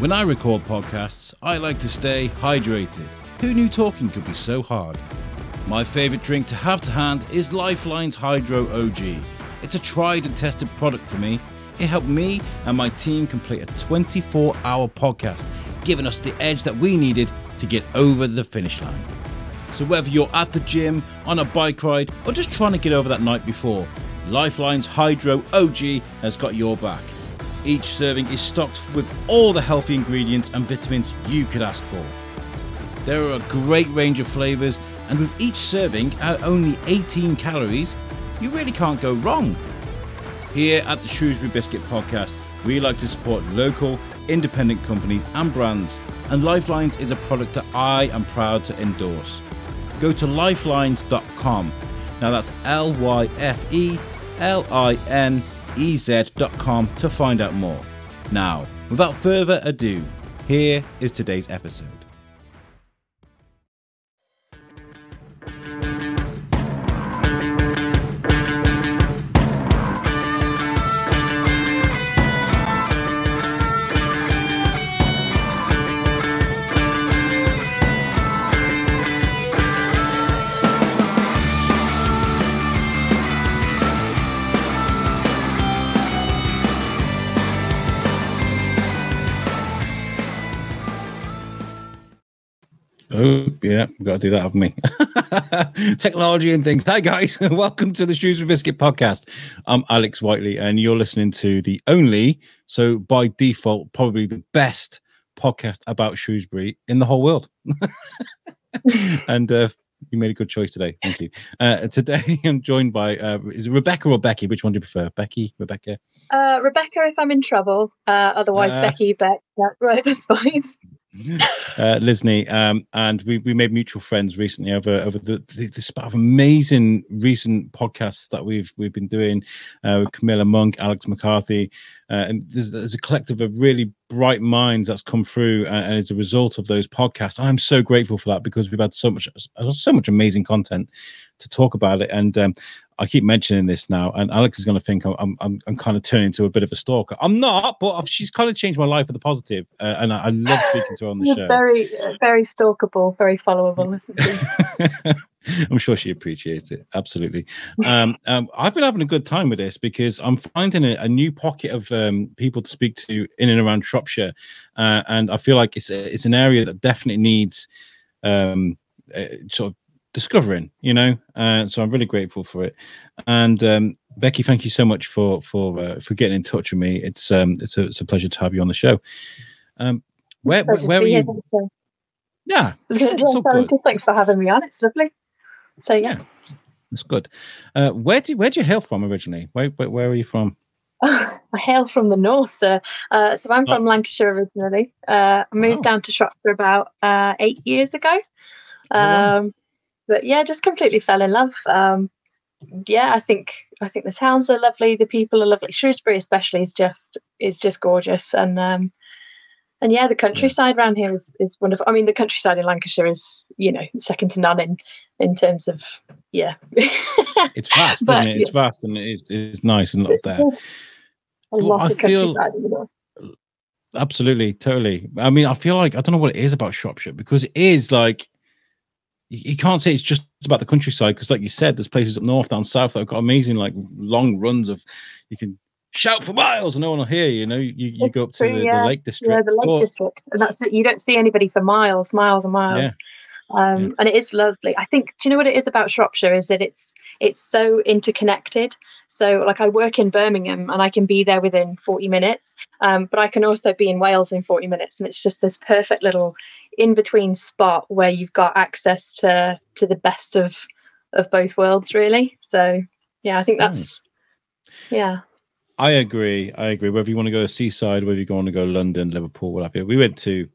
When I record podcasts, I like to stay hydrated. Who knew talking could be so hard? My favourite drink to have to hand is Lyfeline's Hydro OG. It's a tried and tested product for me. It helped me and my team complete a 24 hour podcast, giving us the edge that we needed to get over the finish line. So, whether you're at the gym, on a bike ride, or just trying to get over that night before, Lyfeline's Hydro OG has got your back. Each serving is stocked with all the healthy ingredients and vitamins you could ask for. There are a great range of flavours, and with each serving at only 18 calories, you really can't go wrong. Here at the Shrewsbury Biscuit Podcast, we like to support local, independent companies and brands, and Lyfelines is a product that I am proud to endorse. Go to lyfelines.com. Now that's L Y F E L I N ez.com to find out more. Now, without further ado, here is today's episode. Yeah, we've got to do that, haven't we? Technology and things. Hi, guys. Welcome to the Shoes Shrewsbury Biscuit podcast. I'm Alex Whiteley, and you're listening to the only, so by default, probably the best podcast about Shrewsbury in the whole world. and uh, you made a good choice today. Thank you. Uh, today, I'm joined by uh, is it Rebecca or Becky? Which one do you prefer? Becky, Rebecca? Uh, Rebecca, if I'm in trouble. Uh, otherwise, Uh. Becky, Beck. Yeah, right, that's fine. uh, um, and we, we made mutual friends recently over over the, the spat of amazing recent podcasts that we've we've been doing uh, with Camilla Monk, Alex McCarthy, uh, and there's, there's a collective of really bright minds that's come through, uh, and as a result of those podcasts, I'm so grateful for that because we've had so much so much amazing content to talk about it, and um, I keep mentioning this now, and Alex is going to think I'm, I'm, I'm, kind of turning into a bit of a stalker. I'm not, but I've, she's kind of changed my life for the positive, uh, and I, I love speaking to her on the You're show. very, uh, very stalkable, very followable. I'm sure she appreciates it. Absolutely. Um, um, I've been having a good time with this because I'm finding a, a new pocket of um, people to speak to in and around Shropshire, uh, and I feel like it's a, it's an area that definitely needs um, uh, sort of discovering. You know, uh, so I'm really grateful for it. And um, Becky, thank you so much for for uh, for getting in touch with me. It's um, it's a, it's a pleasure to have you on the show. Um, where where, where are you? Yeah, Yeah, it's all good. just thanks for having me on. It's lovely. So yeah, That's good. Uh, where do where do you hail from originally? Where where, where are you from? I hail from the north, sir. Uh, so I'm Oh. from Lancashire originally. Uh, I moved Wow. down to Shropshire about uh, eight years ago. Oh, wow. But yeah, just completely fell in love. Um, yeah, I think I think the towns are lovely. The people are lovely. Shrewsbury, especially, is just is just gorgeous. And um, and yeah, the countryside around here is is wonderful. I mean, the countryside in Lancashire is you know second to none in in terms of yeah. It's vast, But, isn't it? It's vast and it's it's nice and up there. a lot I of feel- countryside. Absolutely, totally. I mean, I feel like I don't know what it is about Shropshire because it is like you, can't say it's just about the countryside because, like you said, there's places up north, down south that have got amazing like long runs of you can shout for miles and no one will hear you. You know, you, you It's go up to true, the, yeah. the Lake District. Yeah, the Lake or- District, and that's it. You don't see anybody for miles, miles and miles. Um, Yeah. And it is lovely. I think. Do you know what it is about Shropshire? Is that it's it's so interconnected. So, like, I work in Birmingham, and I can be there within forty minutes. Um, but I can also be in Wales in forty minutes, and it's just this perfect little in between spot where you've got access to to the best of of both worlds, really. So, yeah, I think that's Nice. yeah. I agree. I agree. Whether you want to go to seaside, whether you want to go to London, Liverpool, what have you. We went to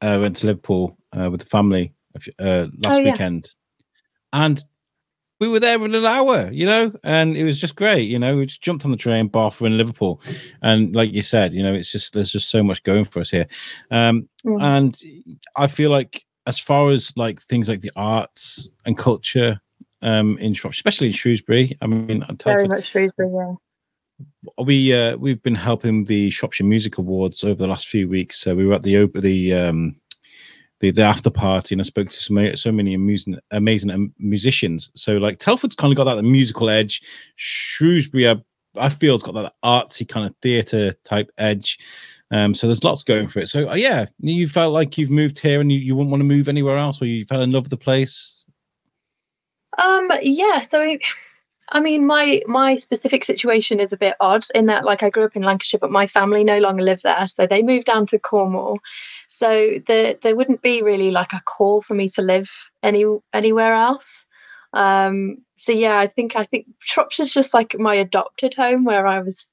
uh, went to Liverpool uh, with the family uh, last Oh, yeah. weekend, and we were there in an hour. You know, and it was just great. You know, we just jumped on the train, Bath, we're in Liverpool, and like you said, you know, it's just there's just so much going for us here, um, Mm. and I feel like as far as like things like the arts and culture um in Shropshire, especially in Shrewsbury. I mean, I tell Very much Shrewsbury, yeah. we uh, we've been helping the Shropshire Music Awards over the last few weeks. So we were at the the um, the, the after party and I spoke to so many, so many amazing amazing um, musicians. So like Telford's kind of got that musical edge. Shrewsbury, I, I feel, has got that artsy kind of theatre type edge. Um, so there's lots going for it. So uh, yeah, you felt like you've moved here and you, you wouldn't want to move anywhere else, or you fell in love with the place. Um, yeah. So I mean, my my specific situation is a bit odd in that, like, I grew up in Lancashire, but my family no longer live there, so they moved down to Cornwall. So there there wouldn't be really like a call for me to live any anywhere else. Um, so yeah, I think I think Shropshire's just like my adopted home, where I was.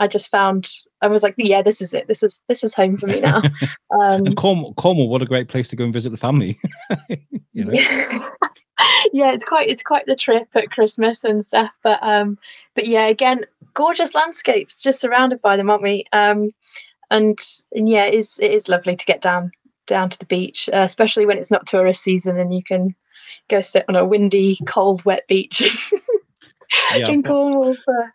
I just found I was like, yeah, this is it. This is this is home for me now. Um, and Cornwall, Cornwall, what a great place to go and visit the family. you know. yeah, it's quite it's quite the trip at Christmas and stuff. But um, but yeah, again, gorgeous landscapes, just surrounded by them, aren't we? Um, and and yeah, it is it is lovely to get down down to the beach, uh, especially when it's not tourist season and you can go sit on a windy, cold, wet beach yeah, in Cornwall for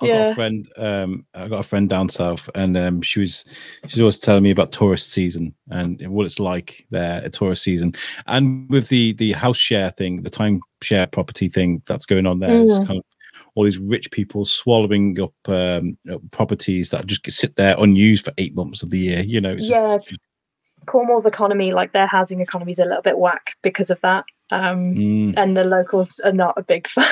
I yeah. got a friend. Um, I got a friend down south, and um, she was she's always telling me about tourist season and what it's like there at tourist season, and with the the house share thing, the timeshare property thing that's going on there. Mm. kind of all these rich people swallowing up um, properties that just sit there unused for eight months of the year. You know, yeah. Just, Cornwall's economy, like their housing economy, is a little bit whack because of that, um, mm. and the locals are not a big fan,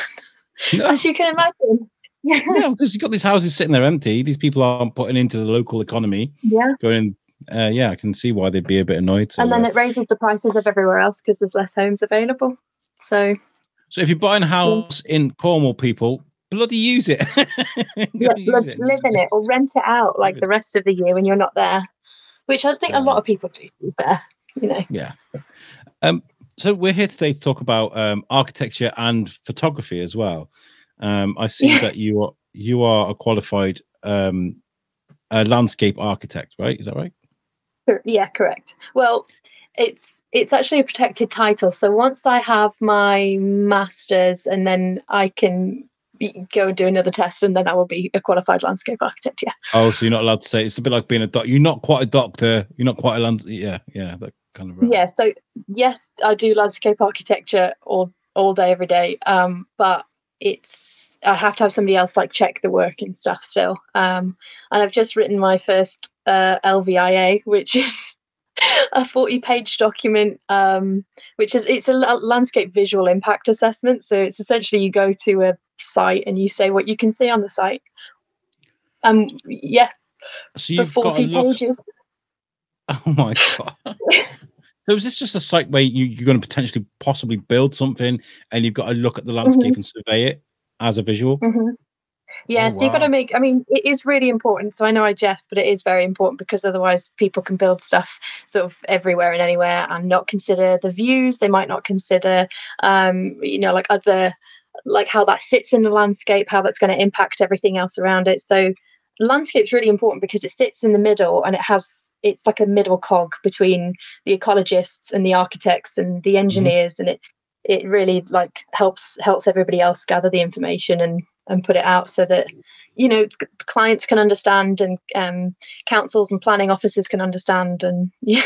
no. as you can imagine yeah, because you've got these houses sitting there empty. These people aren't putting into the local economy. Yeah. Going, uh, yeah, I can see why they'd be a bit annoyed. and then uh, it raises the prices of everywhere else because there's less homes available. So. So if you're buying a house yeah. in Cornwall, people bloody use it. yeah, use it. live in it or rent it out like the rest of the year when you're not there, which I think a lot of people do there. You know. Yeah. Um. So we're here today to talk about um, architecture and photography as well. Um, I see yeah. that you are you are a qualified um, a landscape architect, right? Is that right? Yeah, correct. Well, it's it's actually a protected title. So once I have my masters, and then I can go and do another test, and then I will be a qualified landscape architect. Yeah. Oh, so you're not allowed to say it's a bit like being a doctor. You're not quite a doctor. You're not quite a land. Yeah, yeah, that kind of. Right. Yeah. So yes, I do landscape architecture all all day, every day. Um, but it's I have to have somebody else like check the work and stuff still. Um, and I've just written my first uh, LVIA, which is a 40 page document, um, which is it's a landscape visual impact assessment. So it's essentially you go to a site and you say what you can see on the site. Um, yeah, so you've for 40 got pages. Oh my god. So is this just a site where you, you're going to potentially possibly build something and you've got to look at the landscape mm-hmm. and survey it as a visual? Mm-hmm. Yeah, oh, so wow. you've got to make, I mean, it is really important. So I know I jest, but it is very important because otherwise people can build stuff sort of everywhere and anywhere and not consider the views. They might not consider, um, you know, like other, like how that sits in the landscape, how that's going to impact everything else around it. So landscape's really important because it sits in the middle and it has it's like a middle cog between the ecologists and the architects and the mm-hmm. engineers mm-hmm. and it it really like helps helps everybody else gather the information and and put it out so that you know clients can understand and um, councils and planning officers can understand and yeah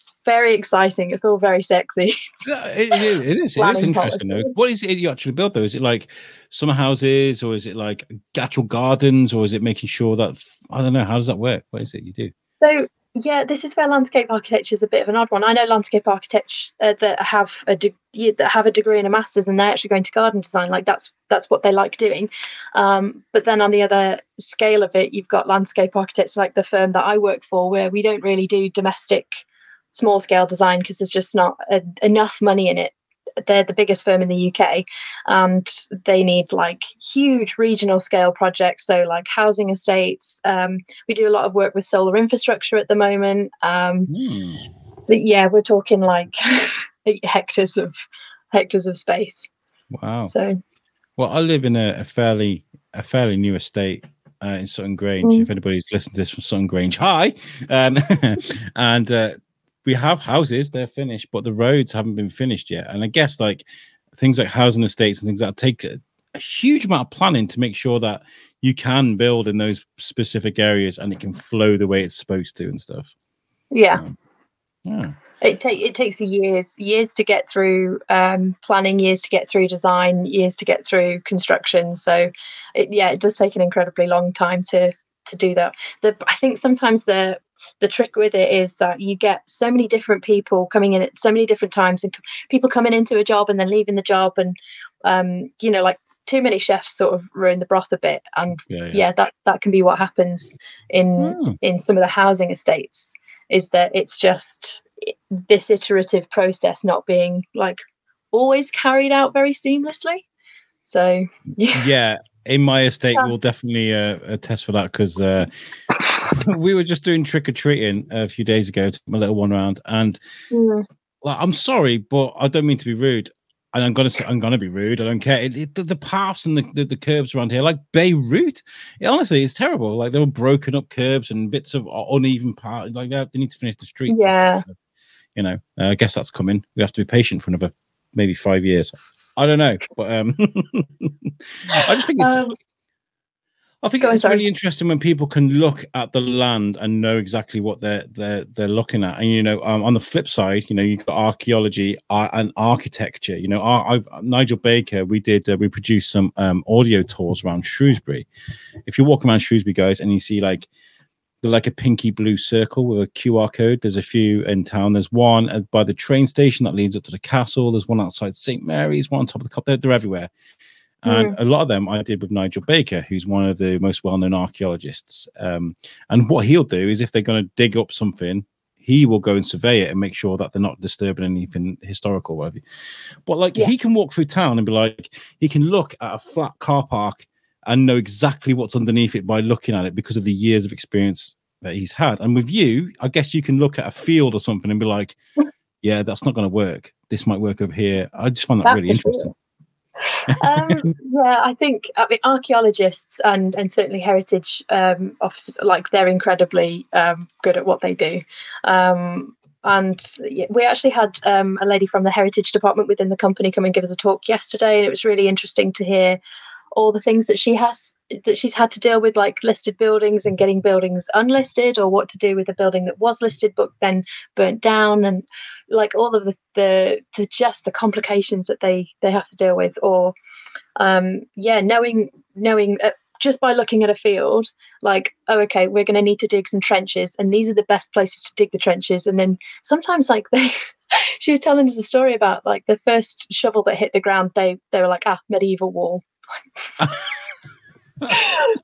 it's very exciting. It's all very sexy. it, it is. It is, it is interesting. Though. What is it you actually build though? Is it like summer houses, or is it like actual gardens, or is it making sure that I don't know? How does that work? What is it you do? So yeah, this is where landscape architecture is a bit of an odd one. I know landscape architects uh, that have a de- that have a degree and a master's, and they're actually going to garden design. Like that's that's what they like doing. Um, but then on the other scale of it, you've got landscape architects like the firm that I work for, where we don't really do domestic small scale design because there's just not a, enough money in it they're the biggest firm in the UK and they need like huge regional scale projects. So, like housing estates. Um, we do a lot of work with solar infrastructure at the moment. Um, mm. so yeah, we're talking like hectares of hectares of space. Wow. So, well, I live in a, a fairly a fairly new estate uh, in Sutton Grange. Mm. If anybody's listening to this from Sutton Grange, hi. Um, and uh, we have houses, they're finished, but the roads haven't been finished yet. And I guess like things like housing estates and things that take a, a huge amount of planning to make sure that you can build in those specific areas and it can flow the way it's supposed to and stuff. Yeah. Um, yeah. It take it takes years years to get through um, planning, years to get through design, years to get through construction. So, it, yeah, it does take an incredibly long time to to do that. The I think sometimes the the trick with it is that you get so many different people coming in at so many different times, and people coming into a job and then leaving the job, and um, you know, like too many chefs sort of ruin the broth a bit, and Yeah, yeah. yeah, that that can be what happens in Hmm. in some of the housing estates. Is that it's just this iterative process not being like always carried out very seamlessly. So yeah, yeah in my estate we'll definitely uh, attest for that because uh, we were just doing trick-or-treating a few days ago took my little one around and Mm, like i'm sorry but i don't mean to be rude and i'm gonna i'm gonna be rude i don't care it, it- the, the paths and the, the, the curbs around here like beirut it, honestly it's terrible like they were broken up curbs and bits of uneven part like they they need to finish the streets Yeah. you know uh, i guess that's coming we have to be patient for another maybe five years i don't know but um i just think it's um, I think it's really interesting when people can look at the land and know exactly what they're they're they're looking at. And you know, um, on the flip side, you know, you've got archaeology uh, and architecture. You know, our, Nigel Baker, we did uh, we produced some um, audio tours around Shrewsbury. If you walk around Shrewsbury, guys, and you see like they're like a pinky blue circle with a QR code. There's a few in town. There's one by the train station that leads up to the castle. There's one outside St Mary's. One on top of the cup. They're, they're everywhere. And a lot of them I did with Nigel Baker, who's one of the most well-known archaeologists. Um, and what he'll do is, if they're going to dig up something, he will go and survey it and make sure that they're not disturbing anything historical, or whatever. But like, Yeah. he can walk through town and be like, he can look at a flat car park and know exactly what's underneath it by looking at it because of the years of experience that he's had. And with you, I guess you can look at a field or something and be like, yeah, that's not going to work. This might work over here. I just find that That's really interesting. um, yeah, I think I mean archaeologists and and certainly heritage um, officers like they're incredibly um, good at what they do. Um, and we actually had um, a lady from the heritage department within the company come and give us a talk yesterday, and it was really interesting to hear all the things that she has that she's had to deal with, like listed buildings and getting buildings unlisted, or what to do with a building that was listed but then burnt down, and like all of the the, the just the complications that they they have to deal with, or um, yeah, knowing knowing uh, just by looking at a field, like oh okay, we're going to need to dig some trenches, and these are the best places to dig the trenches, and then sometimes like they. She was telling us a story about like the first shovel that hit the ground. They they were like ah medieval wall.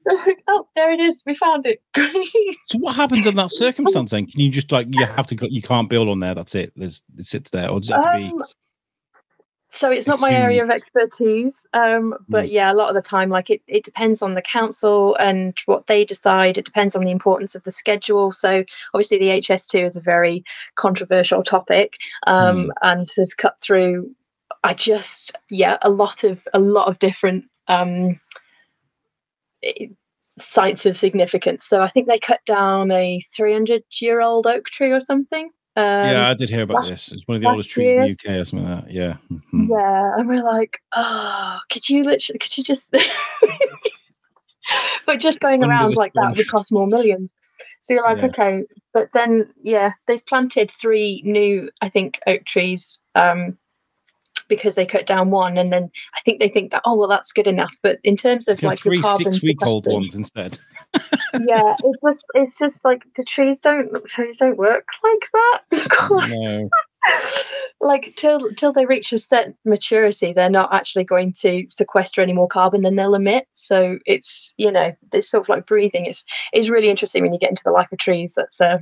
Like, oh, there it is. We found it. Great. So what happens in that circumstance then? Can you just like you have to go, you can't build on there? That's it. There's it sits there, or does it have to be? Um, so it's not my area of expertise, um, but Mm. yeah, a lot of the time, like it, it depends on the council and what they decide. It depends on the importance of the schedule. So obviously, the HS2 is a very controversial topic um, and has cut through. I just yeah, a lot of a lot of different um, sites of significance. So I think they cut down a 300 year old oak tree or something. Um, yeah, I did hear about last- this. It's one of the oldest trees in the UK or something like that. Yeah. Mhm. Yeah, and we're like, oh, could you literally, could you just, but just going Under around like that would cost more millions. So you're like, Yeah. okay, but then yeah, they've planted three new, I think, oak trees um, because they cut down one, and then I think they think that oh well that's good enough. But in terms of like three carbon six week old ones instead. yeah, it's just it's just like the trees don't trees don't work like that. no. like till till they reach a certain maturity they're not actually going to sequester any more carbon than they'll emit so it's you know it's sort of like breathing it's it's really interesting when you get into the life of trees that's uh,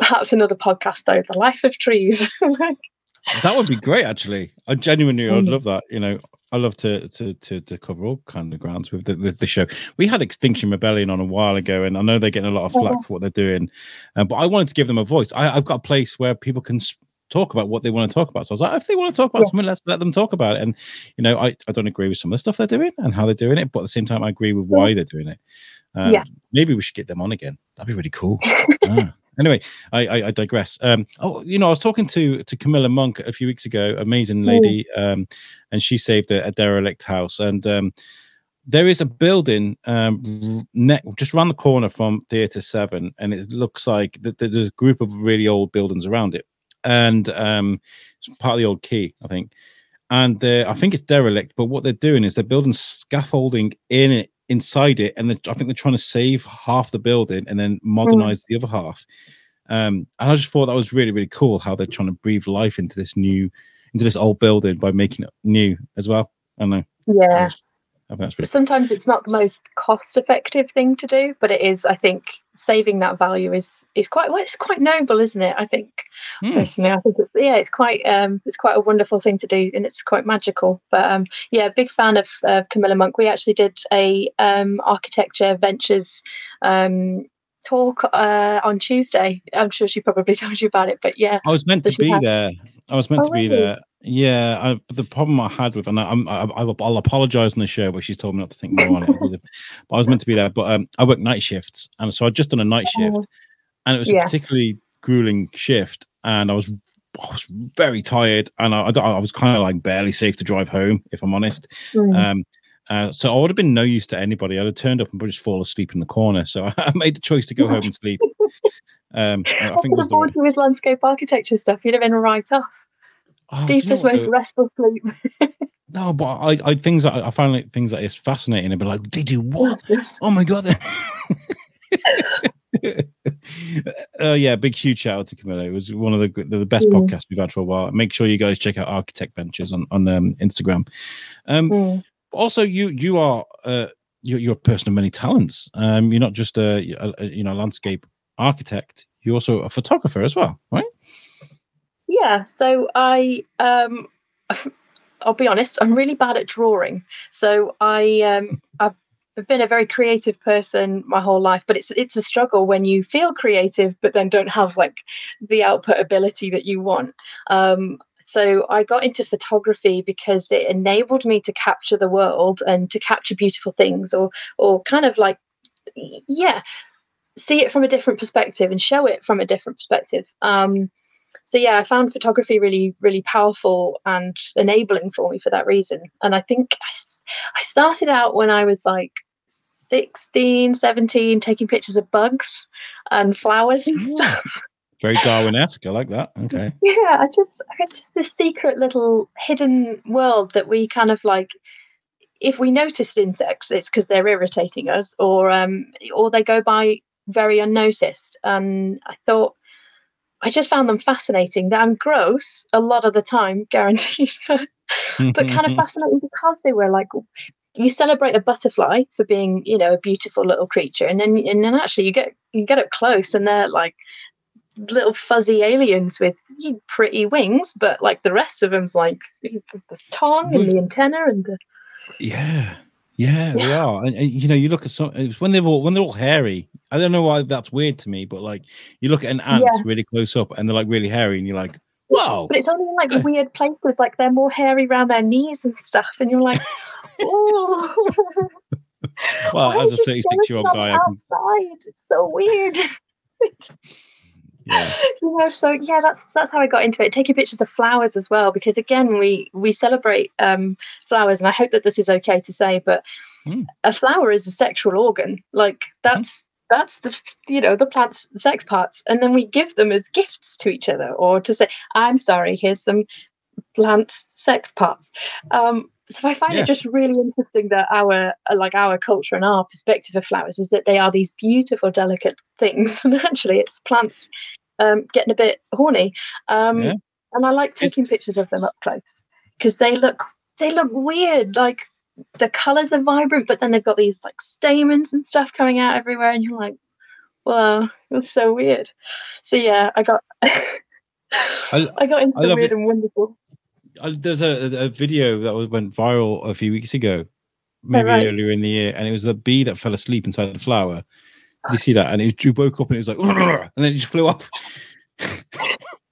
perhaps another podcast though the life of trees That would be great, actually. I genuinely, I'd Mm. love that. You know, I love to to to to cover all kind of grounds with the, the, the show. We had Extinction Rebellion on a while ago, and I know they're getting a lot of flack for what they're doing, um, but I wanted to give them a voice. I, I've got a place where people can s- talk about what they want to talk about. So I was like, if they want to talk about Yeah. something, let's let them talk about it. And you know, I, I don't agree with some of the stuff they're doing and how they're doing it, but at the same time, I agree with why they're doing it. Um, Yeah. maybe we should get them on again. That'd be really cool. Ah. Anyway, I, I, I digress. Um, oh, you know, I was talking to to Camilla Monk a few weeks ago, amazing lady, um, and she saved a, a derelict house. And um, there is a building um, ne- just around the corner from Theatre Severn, and it looks like th- there's a group of really old buildings around it, and um, it's part of the old quay, I think. And I think it's derelict, but what they're doing is they're building scaffolding in it, inside it, and I think they're trying to save half the building and then modernize mm. the other half. Um, and I just thought that was really, really cool how they're trying to breathe life into this new, into this old building by making it new as well. I don't know. Yeah. Really Sometimes it's not the most cost-effective thing to do, but it is. I think saving that value is is quite well. It's quite noble, isn't it? I think mm. personally, I think it's, yeah, it's quite um, it's quite a wonderful thing to do, and it's quite magical. But um, yeah, big fan of, of Camilla Monk. We actually did a um, architecture ventures um, talk uh, on Tuesday. I'm sure she probably told you about it, but yeah, I was meant so to be had... there. I was meant oh, to be really? there. Yeah, I, the problem I had with, and I, I, will apologize on the show, but she's told me not to think more on it. but I was meant to be there, but um, I work night shifts, and so I'd just done a night shift, oh. and it was yeah. a particularly grueling shift, and I was I was very tired, and I, I was kind of like barely safe to drive home, if I'm honest. Mm. Um, uh, so I would have been no use to anybody. I'd have turned up and just fall asleep in the corner. So I made the choice to go home and sleep. Um, I think was the with landscape architecture stuff. You'd have been right off. Oh, Deepest, most restful sleep. no, but I, I things that I find like things that is fascinating. I'd be like, they do what? oh my god. uh, yeah, big huge shout out to Camilla. It was one of the the, best mm. podcasts we've had for a while. Make sure you guys check out Architect Ventures on on um, Instagram. Um, mm. Also, you you are uh, you're, you're, a person of many talents. Um, you're not just a, a, a you know landscape architect. You're also a photographer as well, right? Yeah. So I um, I'll be honest, I'm really bad at drawing. So I um, I've been a very creative person my whole life, but it's it's a struggle when you feel creative but then don't have like the output ability that you want. Um, so I got into photography because it enabled me to capture the world and to capture beautiful things or or kind of like yeah, see it from a different perspective and show it from a different perspective. Um, so yeah, I found photography really, really powerful and enabling for me for that reason. And I think I, I started out when I was like 16, 17, taking pictures of bugs and flowers and stuff. Very Darwin-esque. I like that. Okay. Yeah, I just, I just this secret little hidden world that we kind of like. If we noticed insects, it's because they're irritating us, or um, or they go by very unnoticed. And I thought, I just found them fascinating. They're gross a lot of the time, guaranteed, but, but kind of fascinating because they were like you celebrate a butterfly for being, you know, a beautiful little creature, and then and then actually you get you get up close and they're like little fuzzy aliens with pretty wings, but like the rest of them's like the tongue and the antenna and the yeah. Yeah, yeah, they are. And, and, you know, you look at some it's when they're all when they're all hairy. I don't know why that's weird to me, but like you look at an ant yeah. really close up and they're like really hairy, and you're like, whoa. But it's only in like weird places, like they're more hairy around their knees and stuff, and you're like, oh. well, as a 36 year old guy, outside. Can... it's so weird. yeah. you know so yeah that's that's how i got into it taking pictures of flowers as well because again we we celebrate um flowers and i hope that this is okay to say but mm. a flower is a sexual organ like that's mm. that's the you know the plant's sex parts and then we give them as gifts to each other or to say i'm sorry here's some plant's sex parts um so I find yeah. it just really interesting that our like our culture and our perspective of flowers is that they are these beautiful, delicate things, and actually it's plants um, getting a bit horny. Um, yeah. And I like taking pictures of them up close because they look they look weird. Like the colors are vibrant, but then they've got these like stamens and stuff coming out everywhere, and you're like, "Wow, that's so weird." So yeah, I got I, I got into I weird it. and wonderful. There's a, a video that was, went viral a few weeks ago, maybe right. earlier in the year, and it was the bee that fell asleep inside the flower you see that? And it, you woke up and it was like, and then it just flew off.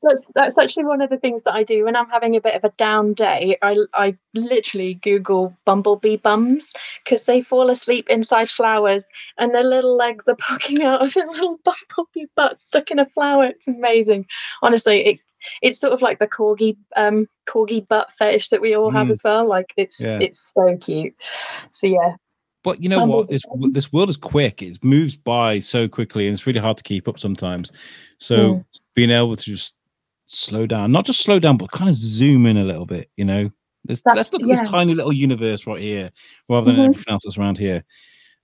that's that's actually one of the things that I do when I'm having a bit of a down day. I I literally Google bumblebee bums because they fall asleep inside flowers and their little legs are poking out of their little bumblebee butt stuck in a flower. It's amazing. Honestly, it it's sort of like the corgi um corgi butt fetish that we all have mm. as well. Like it's yeah. it's so cute. So yeah, But you know what? This this world is quick. It moves by so quickly, and it's really hard to keep up sometimes. So mm. being able to just slow down, not just slow down, but kind of zoom in a little bit. You know, let's, let's look at yeah. this tiny little universe right here, rather than mm-hmm. everything else that's around here.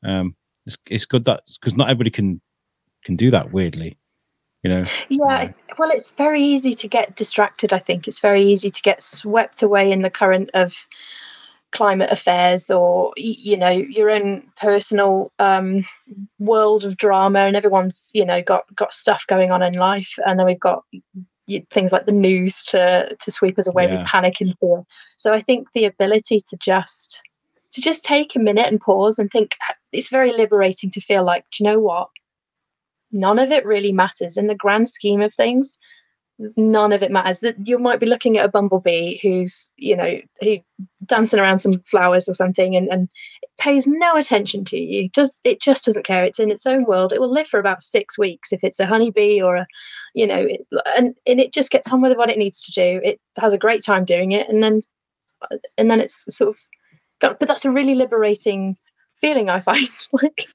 Um, it's, it's good that because not everybody can can do that. Weirdly, you know. Yeah, well, it's very easy to get distracted. I think it's very easy to get swept away in the current of climate affairs or you know your own personal um, world of drama and everyone's you know got got stuff going on in life. And then we've got things like the news to to sweep us away yeah. with panic and fear. So i think the ability to just to just take a minute and pause and think it's very liberating to feel like do you know what? None of it really matters. In the grand scheme of things none of it matters. That you might be looking at a bumblebee who's you know who dancing around some flowers or something and, and pays no attention to you. Does it just doesn't care. It's in its own world. It will live for about six weeks if it's a honeybee or a you know it, and, and it just gets on with what it needs to do. It has a great time doing it and then and then it's sort of but that's a really liberating feeling i find. Like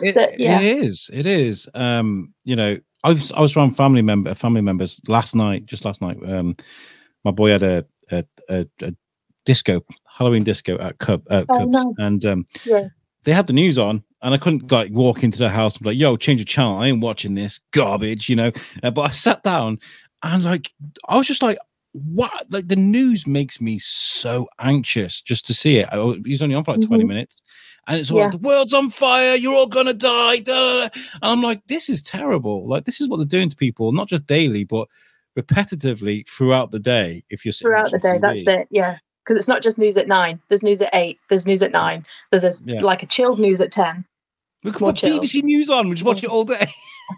it, yeah. it is it is um you know I was I was around family member family members last night, just last night. Um, my boy had a a, a, a disco Halloween disco at Cub at oh, Cubs, no. and um, yeah. they had the news on, and I couldn't like walk into the house and be like, "Yo, change the channel. I ain't watching this garbage," you know. Uh, but I sat down and like I was just like, "What?" Like the news makes me so anxious just to see it. I, he's only on for like mm-hmm. twenty minutes, and it's all yeah. like the world's on fire, you're all gonna die. And I'm like, this is terrible. Like this is what they're doing to people, not just daily, but repetitively throughout the day. If you're throughout the day, that's it. Yeah, because it's not just news at nine. There's news at eight. There's news at nine. There's a, yeah. like a chilled news at ten. We could put BBC News on. We just watch it all day.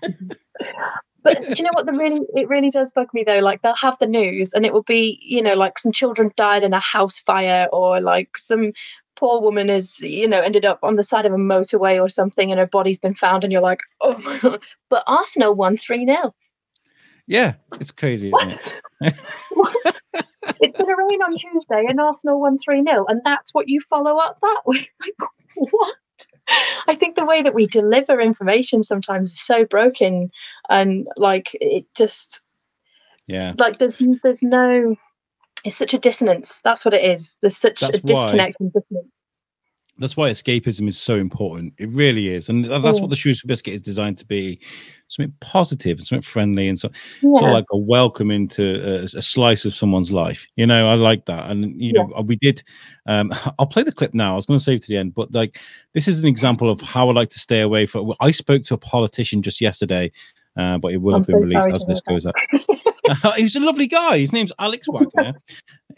but do you know what the really it really does bug me though like they'll have the news and it will be you know like some children died in a house fire or like some poor woman is, you know, ended up on the side of a motorway or something and her body's been found and you're like, oh, but Arsenal won 3 0. Yeah, it's crazy, isn't it? it's going to rain on Tuesday and Arsenal won 3 0. And that's what you follow up that with. Like, what? I think the way that we deliver information sometimes is so broken and like it just yeah like there's there's no it's such a dissonance. That's what it is. There's such that's a disconnect why, and dissonance. That's why escapism is so important. It really is, and that's what the Shrewsbury Biscuit is designed to be: something positive and something friendly, and so yeah. sort of like a welcome into a, a, slice of someone's life. You know, I like that, and you know, yeah. we did. Um, I'll play the clip now. I was going to save to the end, but like this is an example of how I like to stay away from. I spoke to a politician just yesterday uh, but it will I'm have been so released as this goes up. he's a lovely guy. His name's Alex Wagner.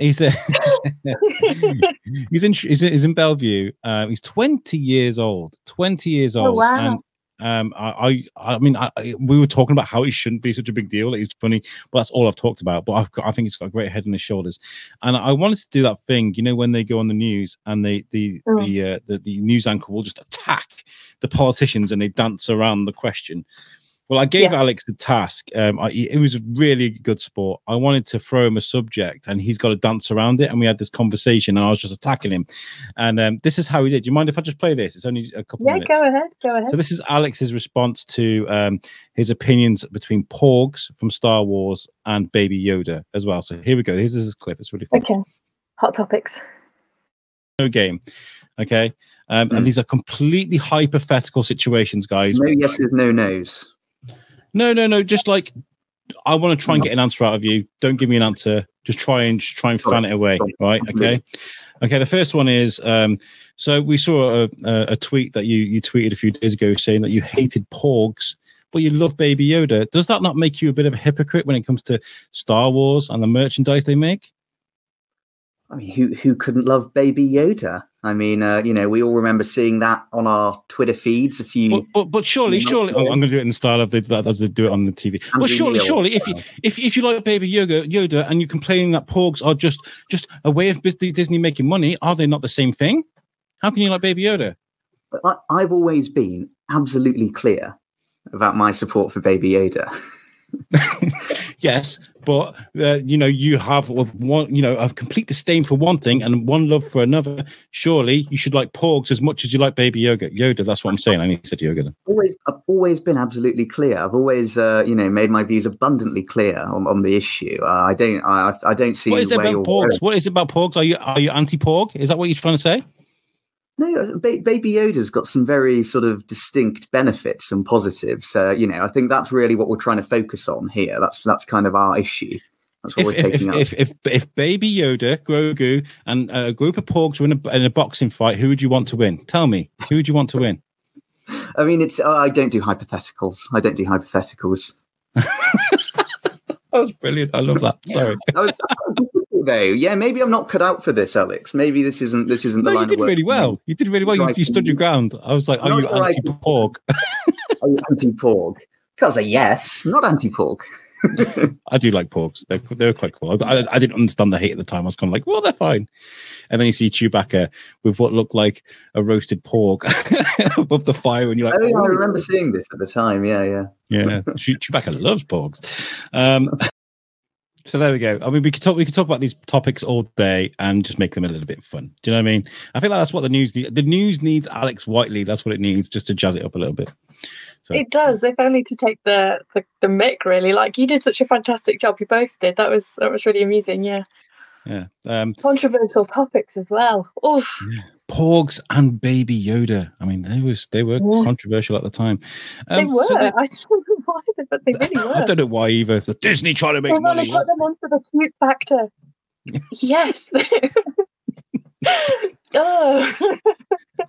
He's a he's in he's, he's in Belle Vue. Um, he's 20 years old. 20 years oh, old. Oh, wow. And um, I, I, I mean, I, we were talking about how it shouldn't be such a big deal. It's funny, but that's all I've talked about. But got, i think he's got a great head on his shoulders, and I wanted to do that thing. You know, when they go on the news and they, the, oh. the, uh, the, the news anchor will just attack the politicians and they dance around the question. Well, I gave yeah. Alex the task. Um, I, it was a really good sport. I wanted to throw him a subject, and he's got to dance around it. And we had this conversation, and I was just attacking him. And um, this is how he did. Do you mind if I just play this? It's only a couple. Yeah, minutes. Yeah, go ahead. Go ahead. So this is Alex's response to um, his opinions between Porgs from Star Wars and Baby Yoda as well. So here we go. Here's this clip. It's really fun. Okay. Hot topics. No game. Okay. Um, mm. And hmm. these are completely hypothetical situations, guys. No yeses, no nos. No, no, no. Just like I want to try and get an answer out of you. Don't give me an answer. Just try and just try and fan it away. Right? Okay. Okay. The first one is um, so we saw a, a, a, tweet that you you tweeted a few days ago saying that you hated Porgs, but you love Baby Yoda. Does that not make you a bit of a hypocrite when it comes to Star Wars and the merchandise they make? I mean, who who couldn't love Baby Yoda? I mean, uh, you know, we all remember seeing that on our Twitter feeds a few. But but, but surely, surely, I'm going to do it in the style of the that as they do it on the TV. But surely, surely, if you if if you like Baby Yoda, Yoda, and you're complaining that Porgs are just just a way of Disney making money, are they not the same thing? How can you like Baby Yoda? I, I've always been absolutely clear about my support for Baby Yoda. Yes, but uh, you know you have one, you know, a complete disdain for one thing and one love for another. Surely you should like Porgs as much as you like Baby Yoda. Yoda, that's what I'm saying. I need to said Yoda. Then. Always, I've always been absolutely clear. I've always, uh, you know, made my views abundantly clear on, on the issue. Uh, I don't, I, I don't see. What is it about Porgs? What is it about Porgs? Are you are you anti Porg? Is that what you're trying to say? No, uh, ba- Baby Yoda's got some very sort of distinct benefits and positives. Uh, you know, I think that's really what we're trying to focus on here. That's that's kind of our issue. That's what if, we're taking if, up. If, if, if Baby Yoda, Grogu, and a group of Porgs were in a, in a boxing fight, who would you want to win? Tell me, who would you want to win? I mean, it's I don't do hypotheticals. I don't do hypotheticals. that was brilliant. I love that. Sorry. though. Yeah, maybe I'm not cut out for this, Alex. Maybe this isn't this isn't no, the line. You did really well. You did really well. You, you stood your ground. I was like, "Are you anti pork? Are you anti-porg? Because a yes, not anti pork. I do like porgs. They're they're quite cool. I, I, didn't understand the hate at the time. I was kind of like, well, they're fine. And then you see Chewbacca with what looked like a roasted pork above the fire, and you're like, oh, yeah, I remember seeing this at the time. Yeah, yeah, yeah. Chewbacca loves porgs. Um, so there we go. I mean, we could talk. We could talk about these topics all day and just make them a little bit fun. Do you know what I mean? I feel like that's what the news. Need. The news needs Alex Whiteley. That's what it needs, just to jazz it up a little bit. So. It does, if only to take the, the the mic. Really, like you did such a fantastic job. You both did. That was that was really amusing. Yeah. Yeah. Um, Controversial topics as well. Oh. Yeah. Porgs and Baby Yoda. I mean, they was they were yeah. controversial at the time. Um, they were. So they, I don't know why, but they really were. I don't know why either. The Disney trying to make they money. Put them on for the cute factor. yes. oh.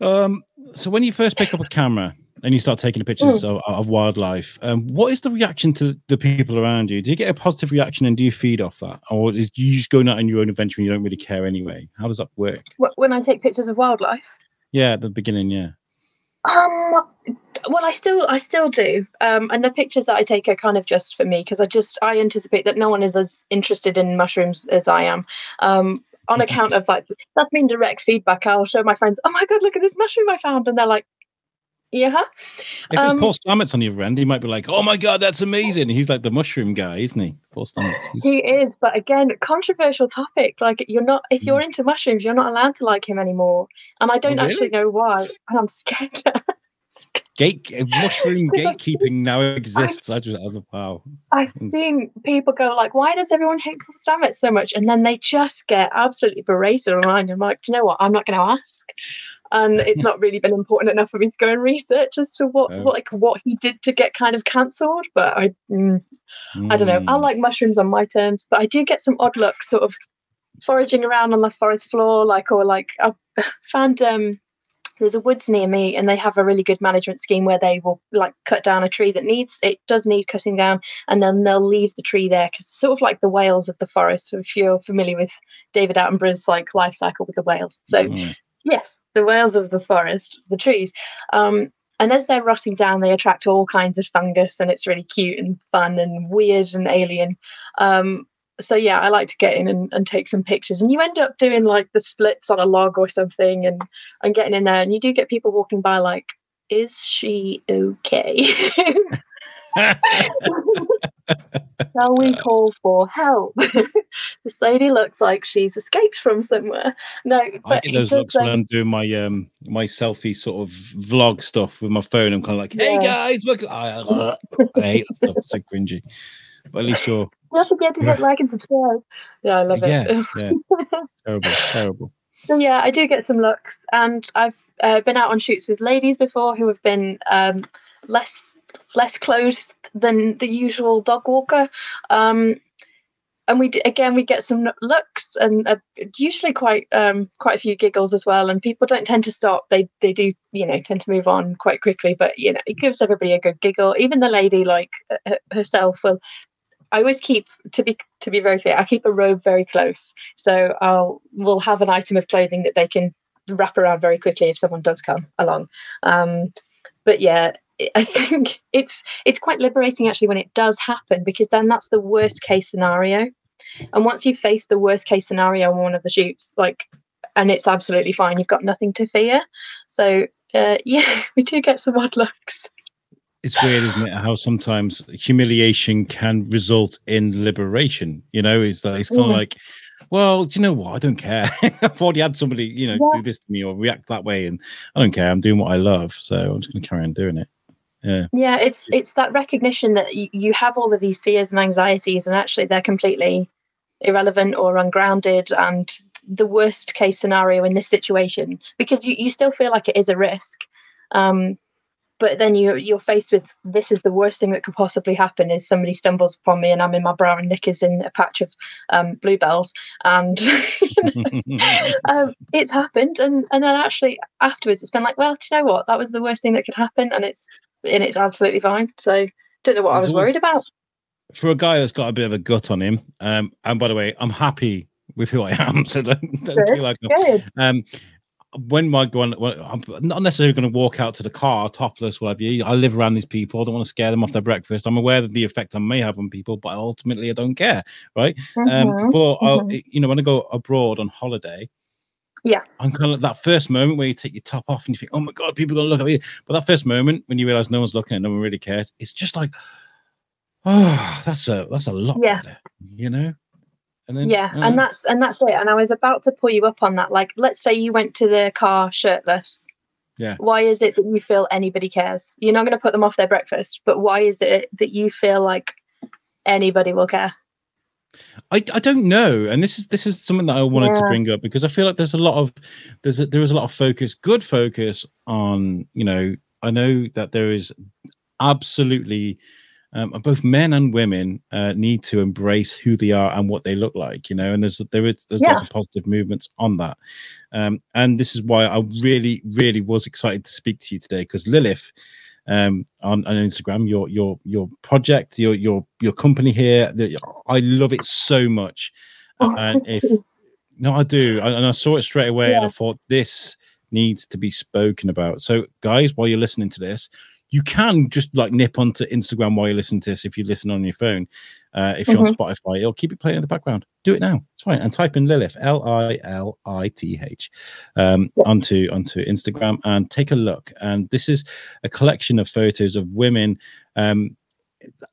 um. So when you first pick up a camera, and you start taking pictures mm. of, of, wildlife, um, what is the reaction to the people around you? Do you get a positive reaction and do you feed off that? Or is you just going out on your own adventure and you don't really care anyway? How does that work? When I take pictures of wildlife? Yeah, at the beginning, yeah. Um, well, I still, I still do. Um, and the pictures that I take are kind of just for me because I just, I anticipate that no one is as interested in mushrooms as I am. Um, on account of like that's been direct feedback. I'll show my friends, oh my god, look at this mushroom I found, and they're like, yeah. If um, it's Paul Stamets on the other end, he might be like, "Oh my god, that's amazing!" He's like the mushroom guy, isn't he? Paul Stamets. He's... He is, but again, controversial topic. Like, you're not if you're mm. into mushrooms, you're not allowed to like him anymore, and I don't oh, really? actually know why. And I'm scared. Gate mushroom gatekeeping now exists. I, I just, I wow. I've seen people go like, "Why does everyone hate Paul Stamets so much?" And then they just get absolutely berated online. I'm like, do you know what? I'm not going to ask and it's not really been important enough for me to go and research as to what, what like what he did to get kind of cancelled. But I, mm, mm. I don't know. I hmm. like mushrooms on my terms, but I do get some odd looks, sort of foraging around on the forest floor, like or like I found um there's a woods near me and they have a really good management scheme where they will like cut down a tree that needs it does need cutting down and then they'll leave the tree there because it's sort of like the whales of the forest if you're familiar with david attenborough's like life cycle with the whales so mm. Yes, the whales of the forest, the trees. Um, and as they're rotting down, they attract all kinds of fungus, and it's really cute and fun and weird and alien. Um, so yeah, I like to get in and, and take some pictures. And you end up doing like the splits on a log or something, and and getting in there, and you do get people walking by like, "Is she okay?" Shall we call for help? this lady looks like she's escaped from somewhere. No, I get those looks when I'm doing my um my selfie sort of vlog stuff with my phone. I'm kind of like, "Hey yeah. guys, look!" I, I hate that stuff. It's so cringy. But at least you're. Don't forget to get like and subscribe. Yeah, I love yeah, it. yeah, terrible, terrible. So yeah, I do get some looks, and I've uh, been out on shoots with ladies before who have been um, less less clothed than the usual dog walker. Um, and we again we get some looks and uh, usually quite um, quite a few giggles as well. And people don't tend to stop; they they do you know tend to move on quite quickly. But you know it gives everybody a good giggle. Even the lady like uh, herself will. I always keep to be to be very clear. I keep a robe very close, so I'll we'll have an item of clothing that they can wrap around very quickly if someone does come along. Um, but yeah, I think it's it's quite liberating actually when it does happen because then that's the worst case scenario. And once you face the worst case scenario on one of the shoots, like, and it's absolutely fine, you've got nothing to fear. So uh, yeah, we do get some odd looks. it's weird, isn't it? How sometimes humiliation can result in liberation. You know, it's like it's kind of Yeah. like, well, do you know what? I don't care. I've already had somebody, you know, Yeah. do this to me or react that way, and I don't care. I'm doing what I love, so I'm just going to carry on doing it. Yeah, Yeah, it's it's that recognition that you, you have all of these fears and anxieties, and actually they're completely irrelevant or ungrounded, and the worst case scenario in this situation because you, you still feel like it is a risk. Um, but then you you're faced with this is the worst thing that could possibly happen is somebody stumbles upon me and I'm in my bra and knickers in a patch of um, bluebells and um, it's happened and and then actually afterwards it's been like well do you know what? That was the worst thing that could happen and it's and it's absolutely fine so don't know what I was worried about for a guy that's got a bit of a gut on him. Um, and by the way, I'm happy with who I am, so don't, don't feel like good. um when my going I'm not necessarily going to walk out to the car topless whatever I live around these people I don't want to scare them off their breakfast I'm aware of the effect I may have on people but ultimately I don't care right um Mhm, but I'll, mhm. you know when I go abroad on holiday Yeah. I'm kind of that first moment where you take your top off and you think oh my god people are gonna look at you but that first moment when you realize no one's looking and no one really cares it's just like oh that's a that's a lot Yeah. better you know and then yeah and um, that's and that's it and i was about to pull you up on that like let's say you went to the car shirtless Yeah. why is it that you feel anybody cares you're not going to put them off their breakfast but why is it that you feel like anybody will care I, I don't know, and this is this is something that I wanted to bring up because I feel like there's a lot of there's a, there is a lot of focus, good focus on you know I know that there is absolutely um, both men and women uh, need to embrace who they are and what they look like, you know, and there's there is there's lots of positive movements on that, um, and this is why I really really was excited to speak to you today because Lilith um on, on instagram your your your project your your your company here. The, i love it so much. Oh, and if no i do. And and i saw it straight away and i thought this needs to be spoken about. So guys while you're listening to this you can just like nip onto instagram while you listen to this if you listen on your phone uh, if you're on spotify it'll keep it playing in the background. Do it now. It's fine. And type in lilith l-i-l-i-t-h um, onto onto instagram and take a look. And this is a collection of photos of women um,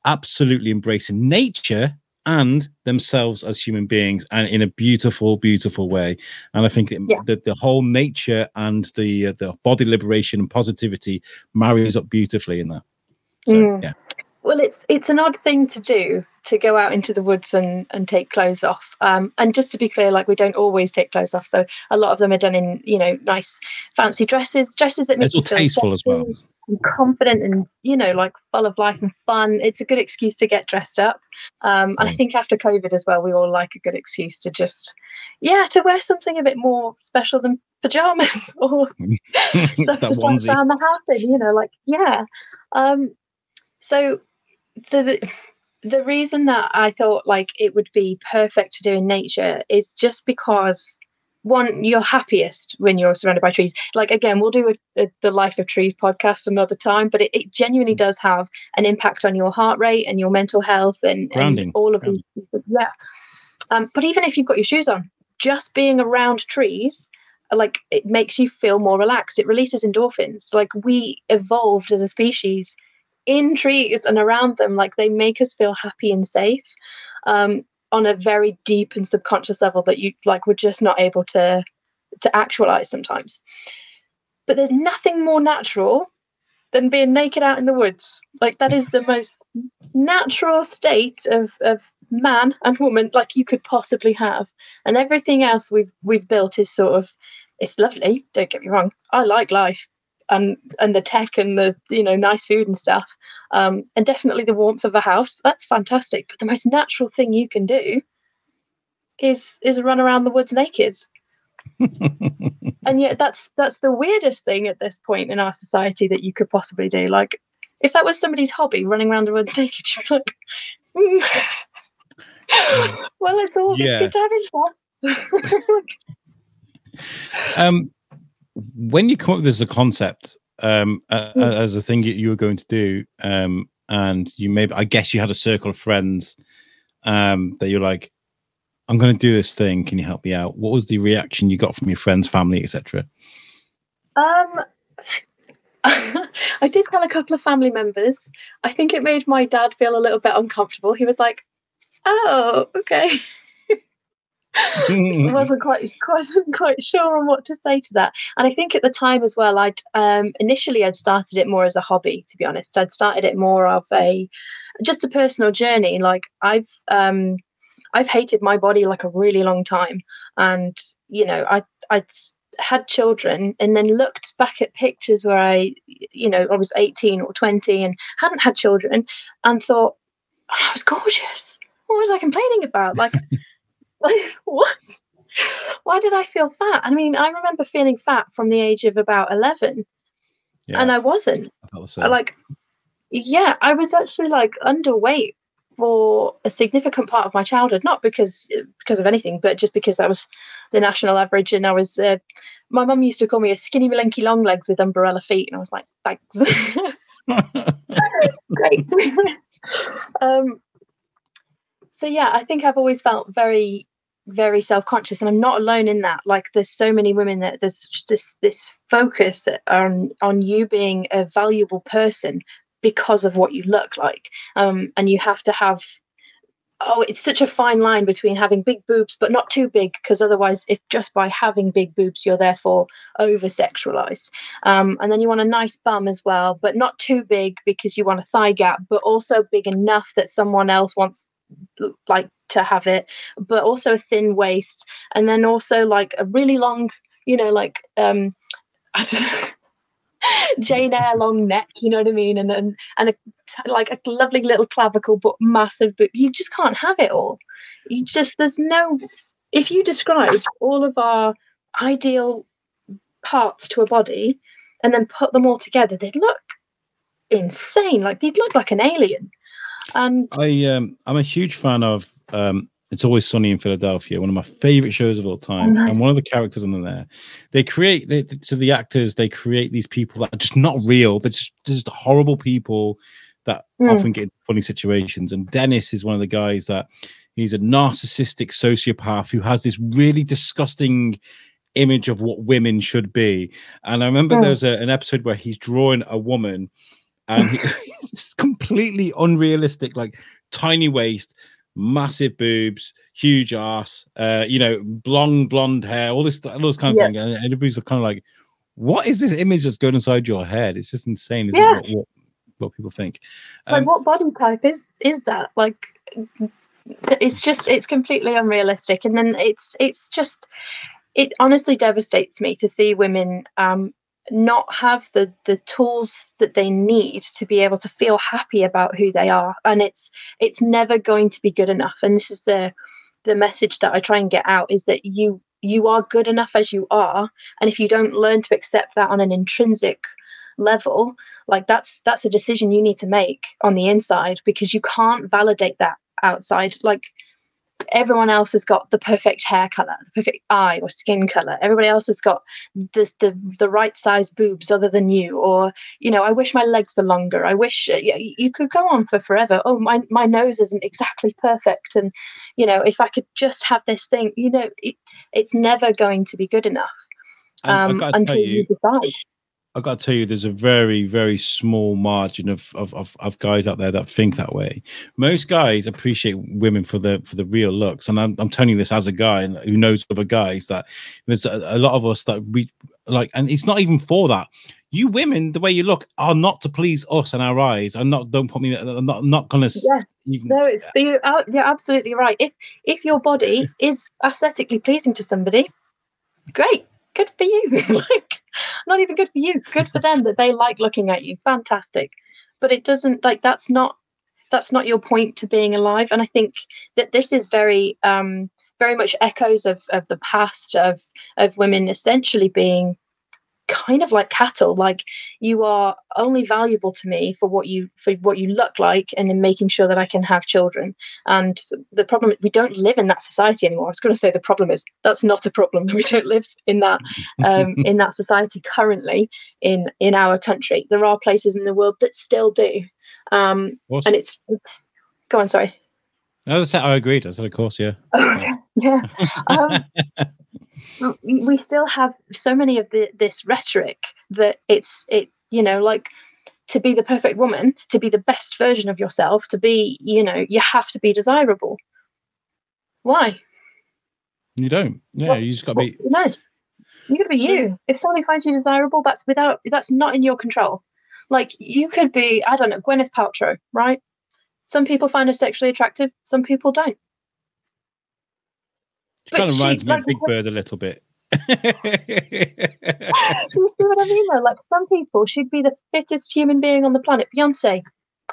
absolutely embracing nature and themselves as human beings and in a beautiful beautiful way and i think it- Yeah. that the whole nature and the uh, the body liberation and positivity marries up beautifully in that so, Mm. yeah well it's it's an odd thing to do to go out into the woods and and take clothes off. Um and just to be clear like we don't always take clothes off. So a lot of them are done in you know nice fancy dresses dresses that make it's all tasteful as well. and confident and you know like full of life and fun. It's a good excuse to get dressed up. Um and i think after covid as well we all like a good excuse to just yeah to wear something a bit more special than pajamas or stuff to onesie. around the house in, you know, like yeah. Um so so the the reason that I thought like it would be perfect to do in nature is just because one, you're happiest when you're surrounded by trees. Like again, we'll do a, a, the Life of Trees podcast another time, but it, it genuinely does have an impact on your heart rate and your mental health and, and all of these. Yeah. Um, but even if you've got your shoes on, just being around trees like it makes you feel more relaxed it releases endorphins like we evolved as a species in trees and around them like they make us feel happy and safe um, on a very deep and subconscious level that you like we're just not able to to actualize sometimes. But there's nothing more natural than being naked out in the woods. Like that is the most natural state of of man and woman like you could possibly have. And everything else we've we've built is sort of it's lovely don't get me wrong. I like life and and the tech and the you know nice food and stuff. Um and definitely the warmth of a house. That's fantastic. But the most natural thing you can do is is run around the woods naked. And yet that's that's the weirdest thing at this point in our society that you could possibly do. Like if that was somebody's hobby running around the woods naked you'd be like "Mm." well it's all Yeah. it's good to have interests. Um when you come up with this as a concept um uh, Mm. as a thing you were going to do um and you maybe i guess you had a circle of friends um that you're like i'm going to do this thing can you help me out what was the reaction you got from your friends family etc Um, I did tell a couple of family members. I think it made my dad feel a little bit uncomfortable. He was like, "Oh, okay." I wasn't quite wasn't quite sure on what to say to that. And I think at the time as well, I'd um, initially I'd started it more as a hobby. To be honest, I'd started it more of a just a personal journey. Like I've um, I've hated my body like a really long time, and you know I I'd had children and then looked back at pictures where I, you know, I was 18 or 20 and hadn't had children and thought, oh, I was gorgeous. What was I complaining about? Like, like what? Why did I feel fat? I mean, I remember feeling fat from the age of about 11 yeah. and I wasn't. I like, yeah, I was actually like underweight for a significant part of my childhood, not because because of anything, but just because that was the national average, and I was. Uh, my mum used to call me a skinny malinky long legs with umbrella feet, and I was like, thanks, great. um, so yeah, I think I've always felt very, very self conscious, and I'm not alone in that. Like, there's so many women that there's just this focus on on you being a valuable person because of what you look like. Um, and you have to have oh, it's such a fine line between having big boobs but not too big, because otherwise, if just by having big boobs, you're therefore over sexualized. Um, and then you want a nice bum as well, but not too big because you want a thigh gap, but also big enough that someone else wants like to have it, but also a thin waist, and then also like a really long, you know, like um, I don't know Jane Eyre long neck, you know what I mean, and and and a, like a lovely little clavicle, but massive. But you just can't have it all. You just there's no. If you describe all of our ideal parts to a body and then put them all together, they'd look insane. Like they'd look like an alien. And I um I'm a huge fan of um it's always sunny in Philadelphia, one of my favorite shows of all time. Oh, nice. And one of the characters on there, they create they, to the actors, they create these people that are just not real. They're just, just horrible people that mm. often get into funny situations. And Dennis is one of the guys that he's a narcissistic sociopath who has this really disgusting image of what women should be. And I remember mm. there's an episode where he's drawing a woman and he, it's completely unrealistic, like tiny waist, massive boobs, huge ass, uh, you know, blonde, blonde hair, all this, all those kind of yeah. thing. And everybody's kind of like, what is this image that's going inside your head? It's just insane, isn't yeah. it? What, what, what, people think. Um, like, what body type is is that? Like, it's just, it's completely unrealistic. And then it's, it's just, it honestly devastates me to see women um, not have the the tools that they need to be able to feel happy about who they are. And it's it's never going to be good enough. And this is the the message that i try and get out is that you you are good enough as you are. And if you don't learn to accept that on an intrinsic level like that's that's a decision you need to make on the inside because you can't validate that outside. Like everyone else has got the perfect hair color, the perfect eye or skin color. Everybody else has got this, the the right size boobs other than you. Or you know, I wish my legs were longer. I wish uh, you, you could go on for forever. Oh, my my nose isn't exactly perfect, and you know, if I could just have this thing, you know, it, it's never going to be good enough um, until you, you decide. I've got to tell you, there's a very, very small margin of, of, of, of, guys out there that think that way. Most guys appreciate women for the for the real looks, and I'm, I'm telling you this as a guy who knows other guys that there's a, a lot of us that we like, and it's not even for that. You women, the way you look, are not to please us and our eyes. And not don't put me. I'm not not gonna. Yeah. Even, no, it's you're, uh, you're absolutely right. If if your body is aesthetically pleasing to somebody, great good for you. like, not even good for you. Good for them that they like looking at you. Fantastic. But it doesn't like that's not that's not your point to being alive. And I think that this is very um very much echoes of of the past of of women essentially being kind of like cattle like you are only valuable to me for what you for what you look like and in making sure that i can have children and the problem we don't live in that society anymore i was going to say the problem is that's not a problem we don't live in that um, in that society currently in in our country there are places in the world that still do um awesome. and it's it's go on sorry I, said, I agreed. I said, of course, yeah. Oh, yeah. Um, we still have so many of the, this rhetoric that it's it you know like to be the perfect woman to be the best version of yourself to be you know you have to be desirable. Why? You don't. Yeah, you just got to be. no. You gotta be So- you. If somebody finds you desirable that's without that's not in your control. Like you could be i don't know gwyneth paltrow right? Some people find her sexually attractive some people don't She kind of reminds me of Big Bird a little bit. you see what I mean? Though, like some people, she'd be the fittest human being on the planet. Beyonce,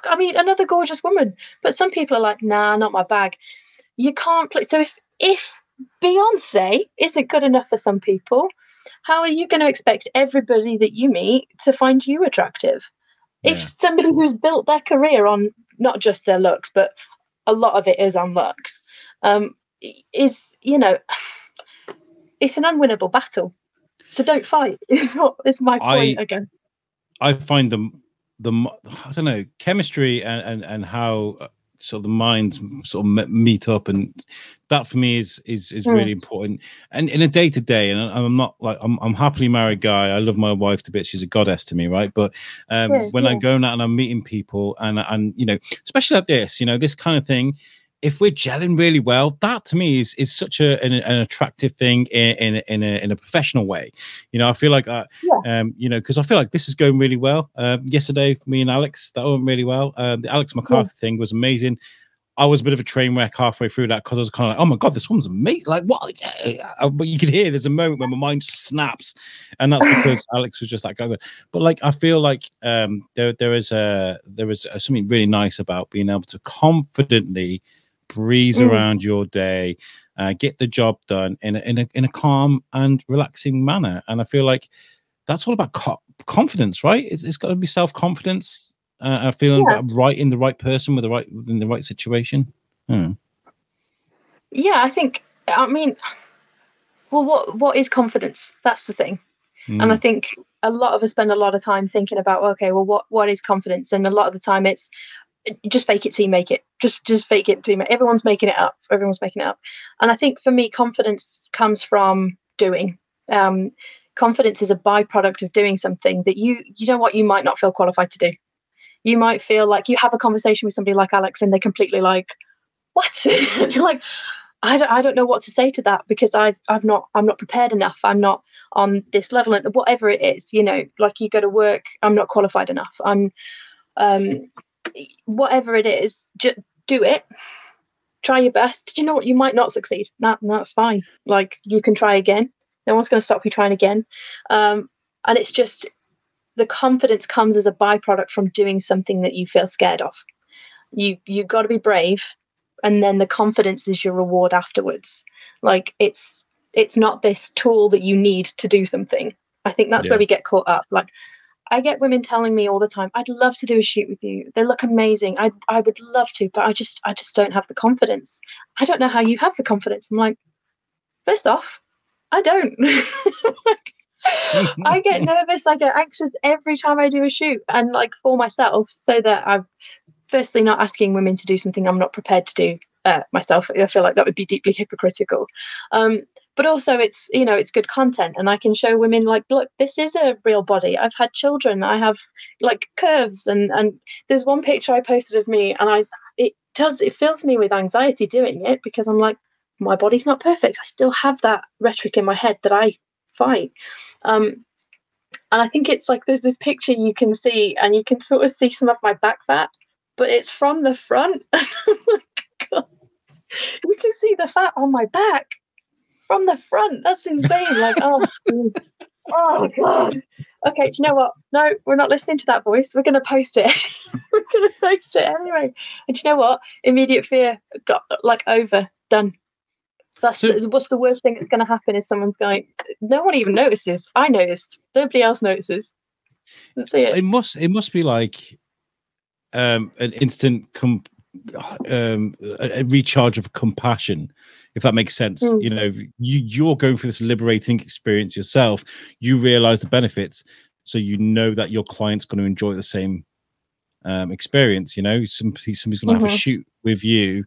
I mean, another gorgeous woman. But some people are like, nah, not my bag. You can't play. So if if Beyonce isn't good enough for some people, how are you going to expect everybody that you meet to find you attractive? If somebody who's built their career on not just their looks, but a lot of it is on looks, um, is you know, it's an unwinnable battle. So don't fight. Is what is my I- point again? I find them the I don't know chemistry and and and how uh, sort of the minds sort of meet up and that for me is is is Mm. really important and in a day to day and I- I'm not like I'm I'm happily married guy I love my wife to bits she's a goddess to me right but um Yeah, when yeah. I'm going out and I'm meeting people and and you know especially like this you know this kind of thing if we're gelling really well, that to me is is such a an, an attractive thing in in a- in a, in a professional way. You know, I feel like uh, um, you know, because I feel like this is going really well. Um, yesterday, me and Alex, that went really well. Um, the Alex McCarthy thing was amazing. I was a bit of a train wreck halfway through that because I was kind of like, oh my god, this one's amazing. Like what? Uh, But you could hear there's a moment when my mind snaps, and that's because Alex was just like, going. but like I feel like um, there there is a there is a, something really nice about being able to confidently breeze Mm. around your day, uh, get the job done in a, in a in a calm and relaxing manner, and I feel like that's all about co- confidence, right? It's, it's got to be self confidence. Uh, feeling Yeah. right in the right person with the right within the right situation. Hmm. Yeah, I think. I mean, well, what what is confidence? That's the thing. And I Mm. think a lot of us spend a lot of time thinking about, okay, well, what what is confidence? And a lot of the time, it's just fake it you make it. Just just fake it you make. Everyone's making it up. Everyone's making it up. And I think for me, confidence comes from doing. Um, confidence is a byproduct of doing something that you you know what you might not feel qualified to do. You might feel like you have a conversation with somebody like Alex, and they're completely like, "What?" You're like, I don't, I don't know what to say to that because I I've not I'm not prepared enough. I'm not on this level and whatever it is, you know, like you go to work, I'm not qualified enough. I'm um whatever it is, just do it. Try your best. Do you know what? You might not succeed. That that's fine. Like you can try again. No one's going to stop you trying again. Um, and it's just the confidence comes as a byproduct from doing something that you feel scared of. You you got to be brave, and then the confidence is your reward afterwards. Like it's it's not this tool that you need to do something. I think that's Yeah. where we get caught up. Like I get women telling me all the time, I'd love to do a shoot with you. They look amazing. I I would love to, but I just I just don't have the confidence. I don't know how you have the confidence. I'm like, first off, I don't. I get nervous, I get anxious every time I do a shoot and like for myself so that I'm firstly not asking women to do something I'm not prepared to do uh, myself. I feel like that would be deeply hypocritical. Um, but also it's you know it's good content and i can show women like look this is a real body. I've had children. I have like curves and and there's one picture i posted of me and i it does it fills me with anxiety doing it because i'm like my body's not perfect. I still have that rhetoric in my head that i fight. Um and i think it's like there's this picture you can see and you can sort of see some of my back fat but it's from the front. Oh God. you can see the fat on my back from the front. That's insane. Like, oh, oh god. Okay, do you know what? No, we're not listening to that voice. We're gonna post it. we're gonna post it anyway. And do you know what? Immediate fear got like over, done. That's So- the, what's the worst thing that's going to happen is someone's going. No one even notices. I noticed. Nobody else notices. Let's see it it. must it must be like um an instant com- um a, a recharge of compassion if that makes sense Mm. you know you you're going through this liberating experience yourself you realize the benefits so you know that your client's going to enjoy the same um experience you know somebody, somebody's going to have a Mhm. shoot with you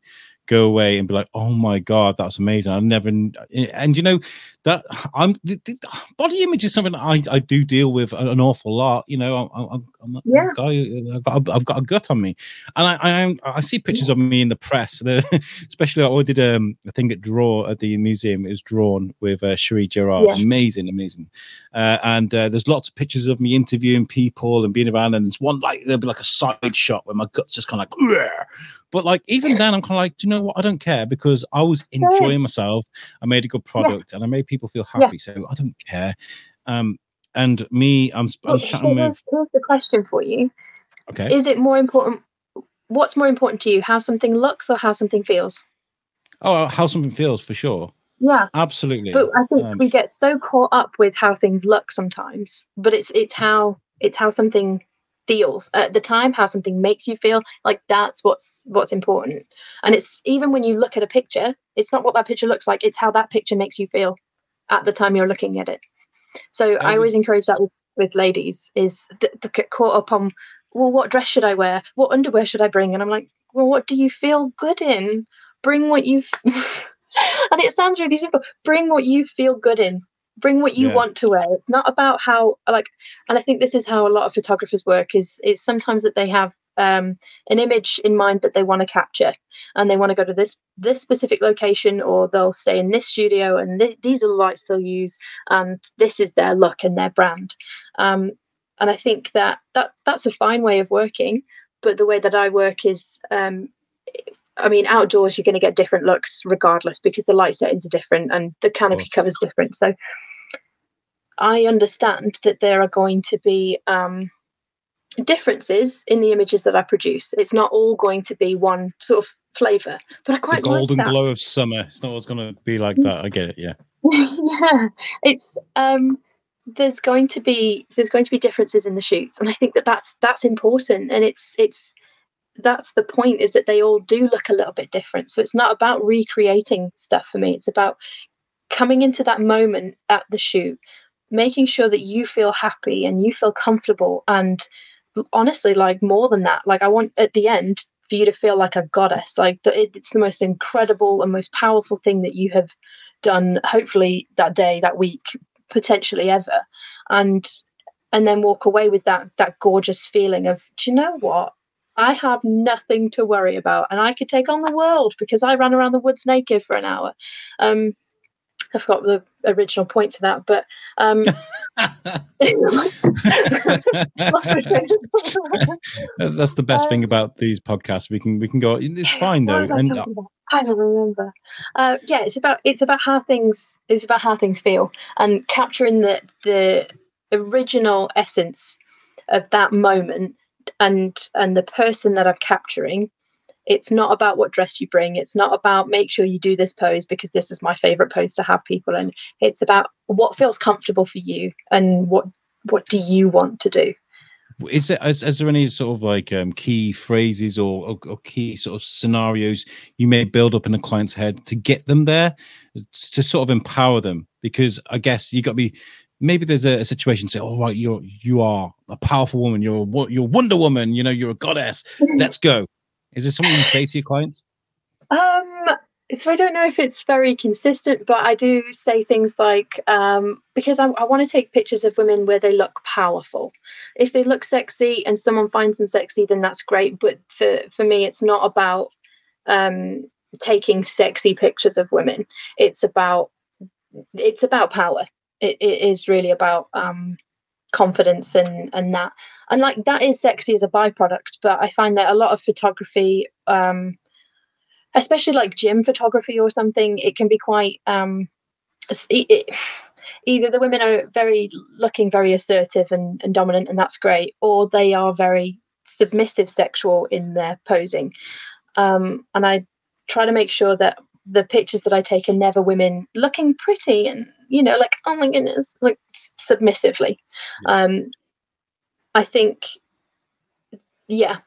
go away and be like oh my god that's amazing i never and you know that I'm the, the body image is something I, I do deal with an awful lot. You know, I'm, I'm, I'm a Yeah. guy. I've got, I've got a gut on me, and I I, I see pictures of me in the press. The, especially I did um I think at draw at the museum. It was drawn with uh, Cherie Gerard. Yeah. Amazing, amazing. Uh, and uh, there's lots of pictures of me interviewing people and being around. And there's one like there'll be like a side shot where my gut's just kind of like. "Ugh." But like even then, I'm kind of like, do you know what? I don't care because I was enjoying myself. I made a good product and I made people feel Yeah. happy. So I don't care. Um, and me, I'm, I'm chatting so with. here's, here's the question for you: Okay. Is it more important? What's more important to you, how something looks or how something feels? Oh, how something feels for sure. Yeah, Absolutely. but I think Um, we get so caught up with how things look sometimes. But it's it's how it's how something feels at the time, how something makes you feel. Like that's what's what's important. And it's even when you look at a picture, it's not what that picture looks like; it's how that picture makes you feel at the time you're looking at it. So I Um, always encourage that with, with ladies is th- to get caught up on well, what dress should I wear? What underwear should I bring? And I'm like, well, what do you feel good in? Bring what you. And it sounds really simple. Bring what you feel good in. Bring what you Yeah. want to wear. It's not about how like, and I think this is how a lot of photographers work. Is is sometimes that they have um, an image in mind that they want to capture, and they want to go to this this specific location, or they'll stay in this studio, and th- these are the lights they'll use, and this is their look and their brand. Um, and I think that that that's a fine way of working. But the way that I work is, um, I mean, outdoors you're going to get different looks regardless because the light settings are different and the canopy course. cover's different. So I understand that there are going to be um, differences in the images that I produce. It's not all going to be one sort of flavor, but I the quite golden like that. glow of summer. It's not always going to be like that. I get it. Yeah. yeah it's um there's going to be there's going to be differences in the shoots and i think that that's that's important and it's it's that's the point is that they all do look a little bit different. So it's not about recreating stuff for me. It's about coming into that moment at the shoot making sure that you feel happy and you feel comfortable and honestly like more than that like i want at the end for you to feel like a goddess. Like the, it, it's the most incredible and most powerful thing that you have done hopefully that day that week potentially ever. And and then walk away with that that gorgeous feeling of do you know what i have nothing to worry about and i could take on the world because i ran around the woods naked for an hour um i forgot the original point to that but um That's the best Um, thing about these podcasts. We can we can go. It's fine though. I And uh. I don't remember. Uh, yeah, it's about it's about how things it's about how things feel and capturing the the original essence of that moment and and the person that I'm capturing. It's not about what dress you bring. It's not about make sure you do this pose because this is my favorite pose to have people in. It's about what feels comfortable for you and what what do you want to do. is there is, is there any sort of like um, key phrases or, or, or key sort of scenarios you may build up in a client's head to get them there to sort of empower them? Because I guess you got to be. Maybe there's a, a situation. Say, all right, you're you are a powerful woman. You're a, you're Wonder Woman. You know, you're a goddess. Let's go. Is there something you say to your clients? Um, so I don't know if it's very consistent, but I do say things like um, because I, I want to take pictures of women where they look powerful. If they look sexy and someone finds them sexy, then that's great. But for for me, it's not about um, taking sexy pictures of women. It's about it's about power. It, it is really about um, confidence and and that and like that is sexy as a byproduct. But I find that a lot of photography. Um, especially like gym photography or something it can be quite um e- it, either the women are very looking very assertive and, and dominant and that's great or they are very submissive sexual in their posing um and i try to make sure that the pictures that i take are never women looking pretty and you know like oh my goodness like submissively um i think yeah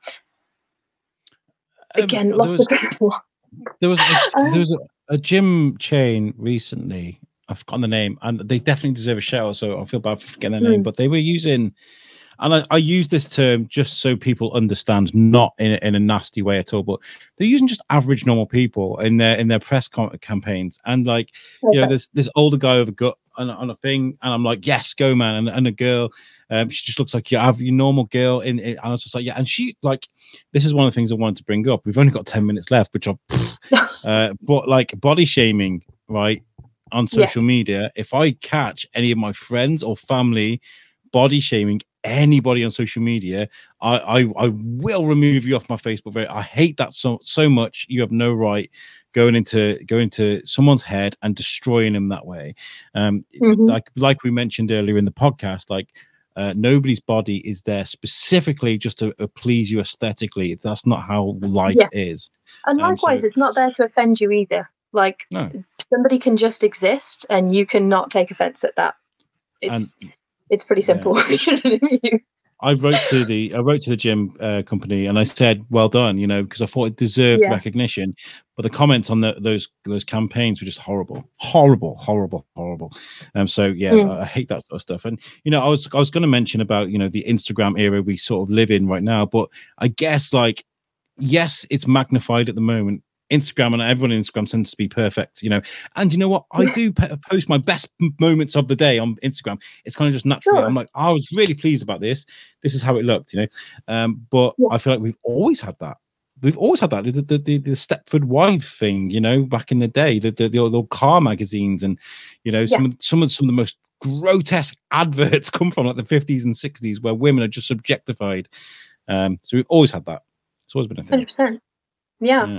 Um, again there was, of there was a, Um, there was a, a gym chain recently. I've forgotten the name, and they definitely deserve a shout out. So I feel bad for forgetting their name, Mm. but they were using. And I, I, use this term just so people understand, not in a, in a nasty way at all, but they're using just average normal people in their in their press com- campaigns. And like, okay. you know, there's this older guy with a gut on, on, a thing, and I'm like, yes, go man, and, and a girl, um, she just looks like you have your normal girl. In, in I was just like, yeah, and she like, this is one of the things I wanted to bring up. We've only got ten minutes left, which I, uh, but like body shaming, right? on social yes. media, if I catch any of my friends or family body shaming anybody on social media, I, I, I will remove you off my Facebook. I hate that so so much. You have no right going into going into someone's head and destroying them that way. Um, mm-hmm. like like we mentioned earlier in the podcast, like. Uh, nobody's body is there specifically just to uh, please you aesthetically. That's not how life yeah. is. And likewise, um, so, it's not there to offend you either. Like no. somebody can just exist, and you cannot take offense at that. It's and it's pretty simple. Yeah. I wrote to the I wrote to the gym uh, company and I said, "Well done," you know, because I thought it deserved yeah. recognition. But the comments on the, those those campaigns were just horrible, horrible, horrible, horrible. Um, so yeah, mm. I, I, hate that sort of stuff. And you know, I was I was going to mention about you know the Instagram era we sort of live in right now, but I guess like yes, it's magnified at the moment Instagram and everyone on Instagram tends to be perfect, you know. And you know what? I do post my best moments of the day on Instagram. It's kind of just naturally. Sure. I'm like, I was really pleased about this. This is how it looked, you know. Um, but yeah. I feel like we've always had that. We've always had that. The, the, the, the Stepford Wife thing, you know, back in the day, the the, the old car magazines, and you know, some yeah. of some of some of the most grotesque adverts come from like the 50s and 60s where women are just objectified. Um, so we've always had that. It's always been a thing. 100%. Yeah. yeah.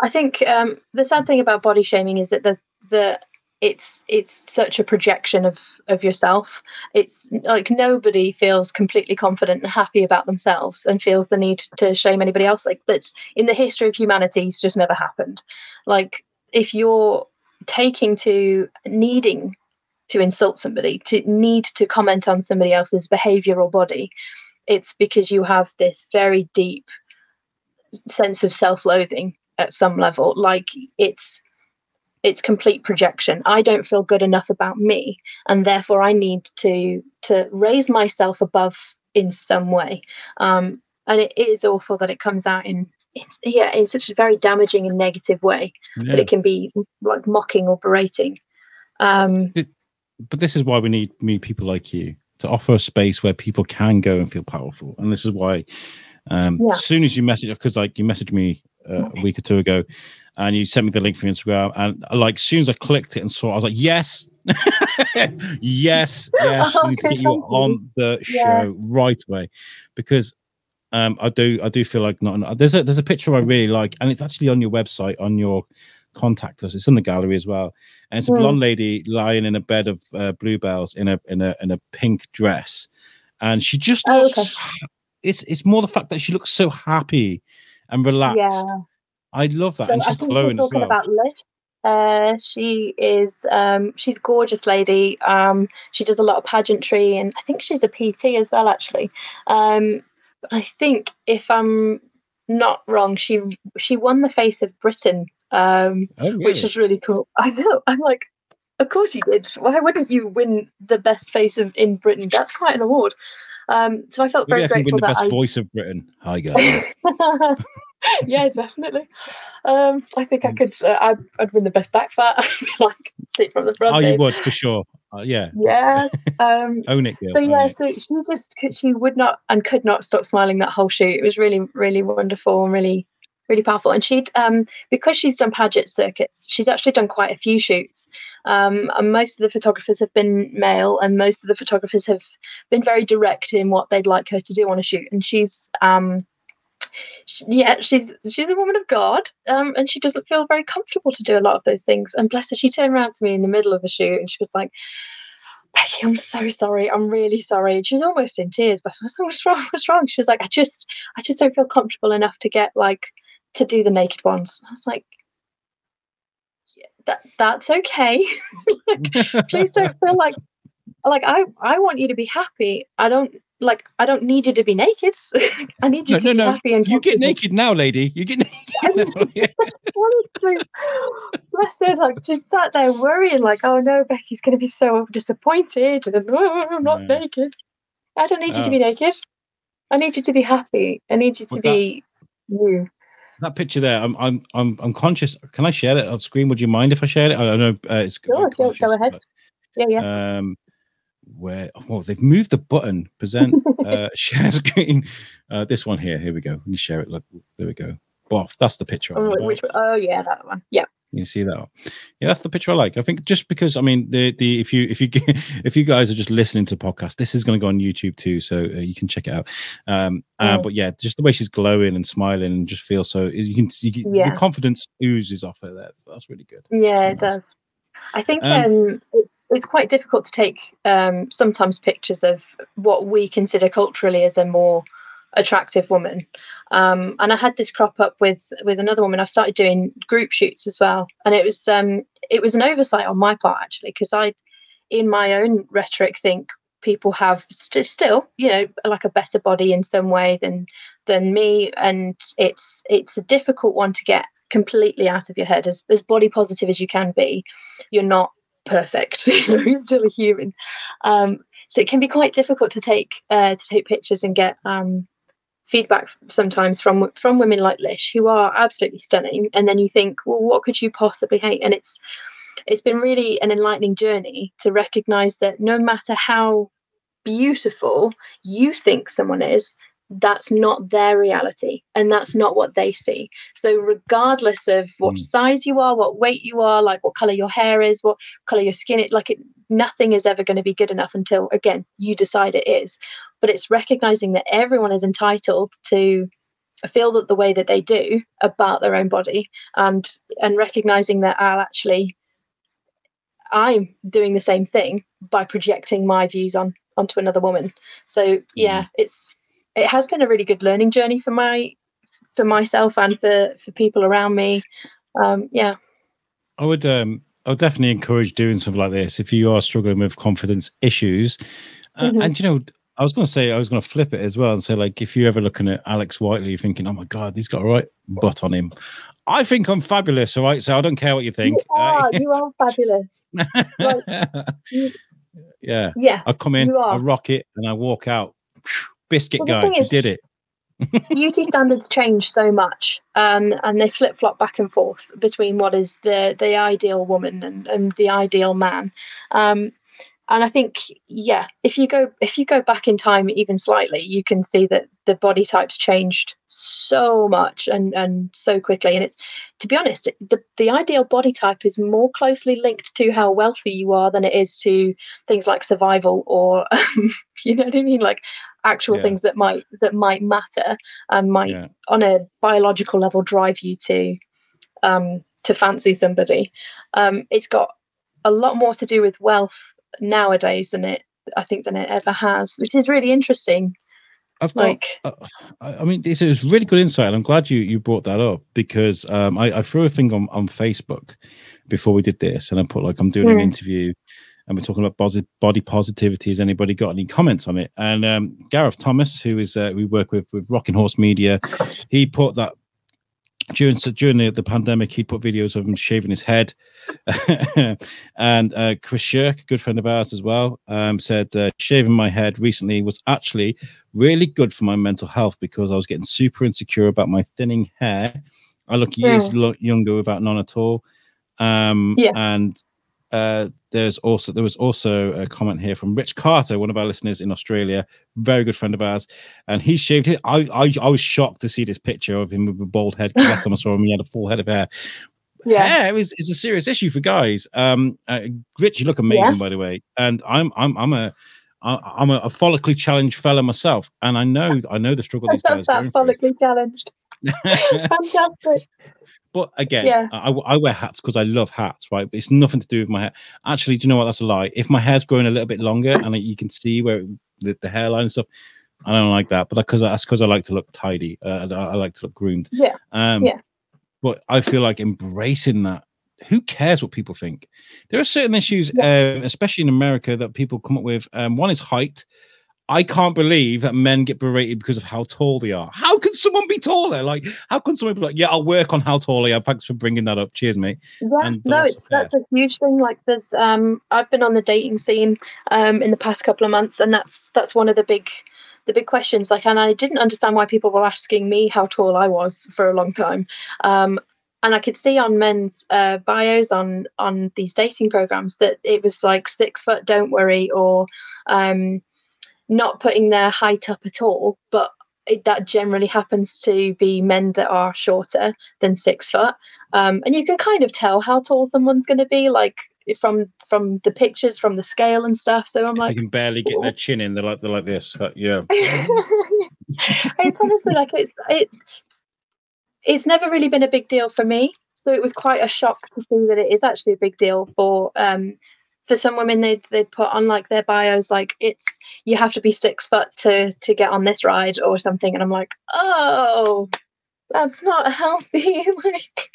I think um, the sad thing about body shaming is that the the it's it's such a projection of of yourself. It's like nobody feels completely confident and happy about themselves and feels the need to shame anybody else. Like that's in the history of humanity, it's just never happened. Like if you're taking to needing to insult somebody, to need to comment on somebody else's behavior or body, it's because you have this very deep sense of self-loathing at some level like it's it's complete projection. I don't feel good enough about me and therefore i need to to raise myself above in some way. Um and it is awful that it comes out in it's, yeah in such a very damaging and negative way yeah. that it can be like mocking or berating. Um it, but this is why we need meet people like you to offer a space where people can go and feel powerful. And this is why um, yeah. As soon as you message, because like you messaged me uh, a week or two ago, and you sent me the link from Instagram, and uh, like as soon as I clicked it and saw, it, I was like, yes, yes, yes, we need to get you on the show yeah. right away, because um, I do, I do feel like not. There's a there's a picture I really like, and it's actually on your website on your contact us. It's in the gallery as well, and it's a blonde lady lying in a bed of uh, bluebells in a in a in a pink dress, and she just oh, looks. Okay it's it's more the fact that she looks so happy and relaxed. Yeah. I love that. So and she's I think glowing talking well. about Liv. Uh, she is um, she's gorgeous lady. Um, she does a lot of pageantry, and I think she's a PT as well. Actually, um, I think if I'm not wrong, she she won the Face of Britain, um, oh, really? which was really cool. I know. I'm like, of course you did. Why wouldn't you win the best face of in Britain? That's quite an award. Um, so I felt Maybe very I grateful win the best I... voice of Britain. Hi guys. yeah, definitely. Um, I think I hmm. could. Uh, I'd, I'd, win the best back fat. like sit from the front. Oh, you would for sure. Uh, yeah. Yeah. Um, Own it. Girl. So yeah, so she just could, she would not and could not stop smiling that whole shoot. It was really, really wonderful and really really powerful. And she'd um, because she's done pageant circuits, she's actually done quite a few shoots. Um, and most of the photographers have been male, and most of the photographers have been very direct in what they'd like her to do on a shoot. And she's um, she, yeah, she's she's a woman of God, um, and she doesn't feel very comfortable to do a lot of those things. And bless her, she turned around to me in the middle of a shoot, and she was like. Becky, I'm so sorry. I'm really sorry. And she was almost in tears, but I was like, what's wrong? What's wrong? She was like, I just, I just don't feel comfortable enough to get like to do the naked ones. I was like, yeah, that that's okay. Please don't feel like like I I want you to be happy. I don't like I don't need you to be naked. I need you no, to no, be no. happy and you get naked now, lady. You get naked. Bless her, like just sat there worrying, like, oh no, Becky's gonna be so disappointed and oh, I'm not naked. I don't need you to Oh. be naked. I need you to be happy. I need you to Well, that- be you. That picture there, I'm I'm I'm I'm conscious. Can I share that on screen? Would you mind if I shared it? I don't know. Uh, it's Sure, go, ahead. Yeah, yeah. um, where well they've moved the button present uh share screen. Uh, this one here. Here we go. Let me share it. Look, there we go. Boff. That's the picture. Oh, which, oh, yeah, that one. Yeah. You see that? Yeah, that's the picture I like. I think just because I mean the the if you if you if you guys are just listening to the podcast, this is going to go on YouTube too, so uh, you can check it out. Um, uh, but yeah, just the way she's glowing and smiling and just feel so you can you can, Yeah. the confidence oozes off her there. So that's really good. Yeah, it nice. does. I think Um, um, it's quite difficult to take um, sometimes pictures of what we consider culturally as a more attractive woman. Um, and I had this crop up with with another woman. I started doing group shoots as well, and it was um, it was an oversight on my part actually because I, in my own rhetoric, think people have st- still you know like a better body in some way than than me and it's it's a difficult one to get completely out of your head as, as body positive as you can be you're not perfect you know you're still a human um, so it can be quite difficult to take uh, to take pictures and get um, feedback sometimes from from women like Lish who are absolutely stunning. And then you think well what could you possibly hate? And it's it's been really an enlightening journey to recognize that no matter how beautiful you think someone is that's not their reality and that's not what they see so regardless of what Mm. size you are what weight you are like what color your hair is what color your skin is like it, nothing is ever going to be good enough until again you decide it is but it's recognizing that everyone is entitled to feel that the way that they do about their own body and and recognizing that I'll actually I'm doing the same thing by projecting my views on onto another woman. So yeah, it's it has been a really good learning journey for my for myself and for for people around me. Um, yeah, I would um I would definitely encourage doing something like this if you are struggling with confidence issues. Uh, Mhm. And you know, I was going to say I was going to flip it as well and say like if you're ever looking at Alex Whiteley, you're thinking, oh my god, he's got a right butt on him. I think I'm fabulous, all right. So I don't care what you think. you are you are fabulous. you- yeah, Yeah, I come in, I rock it, and I walk out. Biscuit Well, guy, is- did it. beauty standards change so much um, and they flip flop back and forth between what is the the ideal woman and, and the ideal man um, and i think yeah if you go if you go back in time even slightly you can see that the body types changed so much and and so quickly and it's to be honest the, the ideal body type is more closely linked to how wealthy you are than it is to things like survival or um, you know what i mean like actual Yeah. things that might that might matter and might Yeah. on a biological level drive you to um to fancy somebody um it's got a lot more to do with wealth nowadays than it i think than it ever has which is really interesting I've got like Uh, I mean, this is really good insight. I'm glad you you brought that up because um, I, I threw a thing on, on Facebook before we did this, and I put like I'm doing an Mm. interview, and we're talking about body positivity. Has anybody got any comments on it? And um, Gareth Thomas, who is uh, we work with with Rocking Horse Media, he put that during so during the, the pandemic, he put videos of him shaving his head, and uh, Chris Shirk, a good friend of ours as well, um, said uh, shaving my head recently was actually really good for my mental health because I was getting super insecure about my thinning hair. I look years Mm. lo- younger without none at all. Um, Yeah. and uh, there's also there was also a comment here from Rich Carter, one of our listeners in Australia, very good friend of ours, and he shaved it. I, I I was shocked to see this picture of him with a bald head. last time I saw him, he had a full head of hair. yeah Hair is, is a serious issue for guys. Um, uh, Rich, you look amazing, by the way, and I'm I'm I'm a I'm a, a follically challenged fella myself, and I know I know the struggle these guys are that going through. follically challenged fantastic But again, Yeah. I, I wear hats because I love hats, right? But it's nothing to do with my hair. Actually, do you know what? That's a lie. If my hair's growing a little bit longer and you can see where the, the hairline and stuff, I don't like that. But because that's because I like to look tidy. Uh, I, I like to look groomed. Yeah. Um, Yeah. But I feel like embracing that. Who cares what people think? There are certain issues, um, especially in America, that people come up with. Um, one is height. I can't believe that men get berated because of how tall they are. How can someone be taller? Like, how can someone be like, yeah, I'll work on how tall I am. Thanks for bringing that up. Cheers, mate. Yeah, And no, it's that's a huge thing. Like, there's um, I've been on the dating scene um in the past couple of months, and that's that's one of the big the big questions. Like, and I didn't understand why people were asking me how tall I was for a long time. Um, and I could see on men's uh, bios on on these dating programs that it was like six foot, don't worry, or um, not putting their height up at all. But it, that generally happens to be men that are shorter than six foot, um, and you can kind of tell how tall someone's going to be, like from from the pictures, from the scale and stuff. So I'm If like, they can barely get their chin in. They're like they're like this. Uh, yeah. it's honestly like it's it it's never really been a big deal for me so it was quite a shock to see that it is actually a big deal for um for some women they they put on like their bios like it's you have to be six foot to to get on this ride or something and i'm like oh that's not healthy like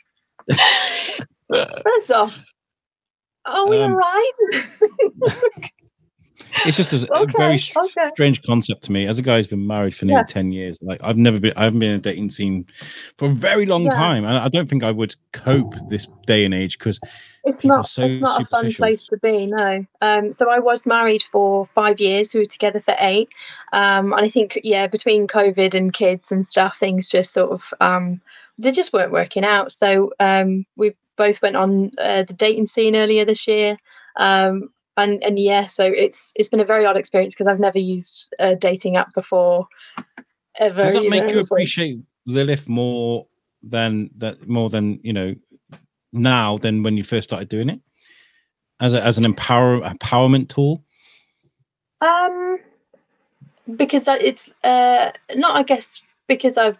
first off are we Um, alright It's just a, okay very okay. strange concept to me. As a guy who's been married for nearly Yeah. ten years, like I've never been, I haven't been in a dating scene for a very long Yeah. time, and I don't think I would cope this day and age because it's not so it's not a fun place to be no. Um so i was married for five years. We were together for eight. Um and i think yeah between covid and kids and stuff things just sort of um they just weren't working out. So um we both went on uh, the dating scene earlier this year. Um and and yeah so it's it's been a very odd experience because i've never used a dating app before ever does that make know, you appreciate Lilith more than that more than you know now than when you first started doing it as a, as an empower empowerment tool? Um, because it's uh not I guess because I've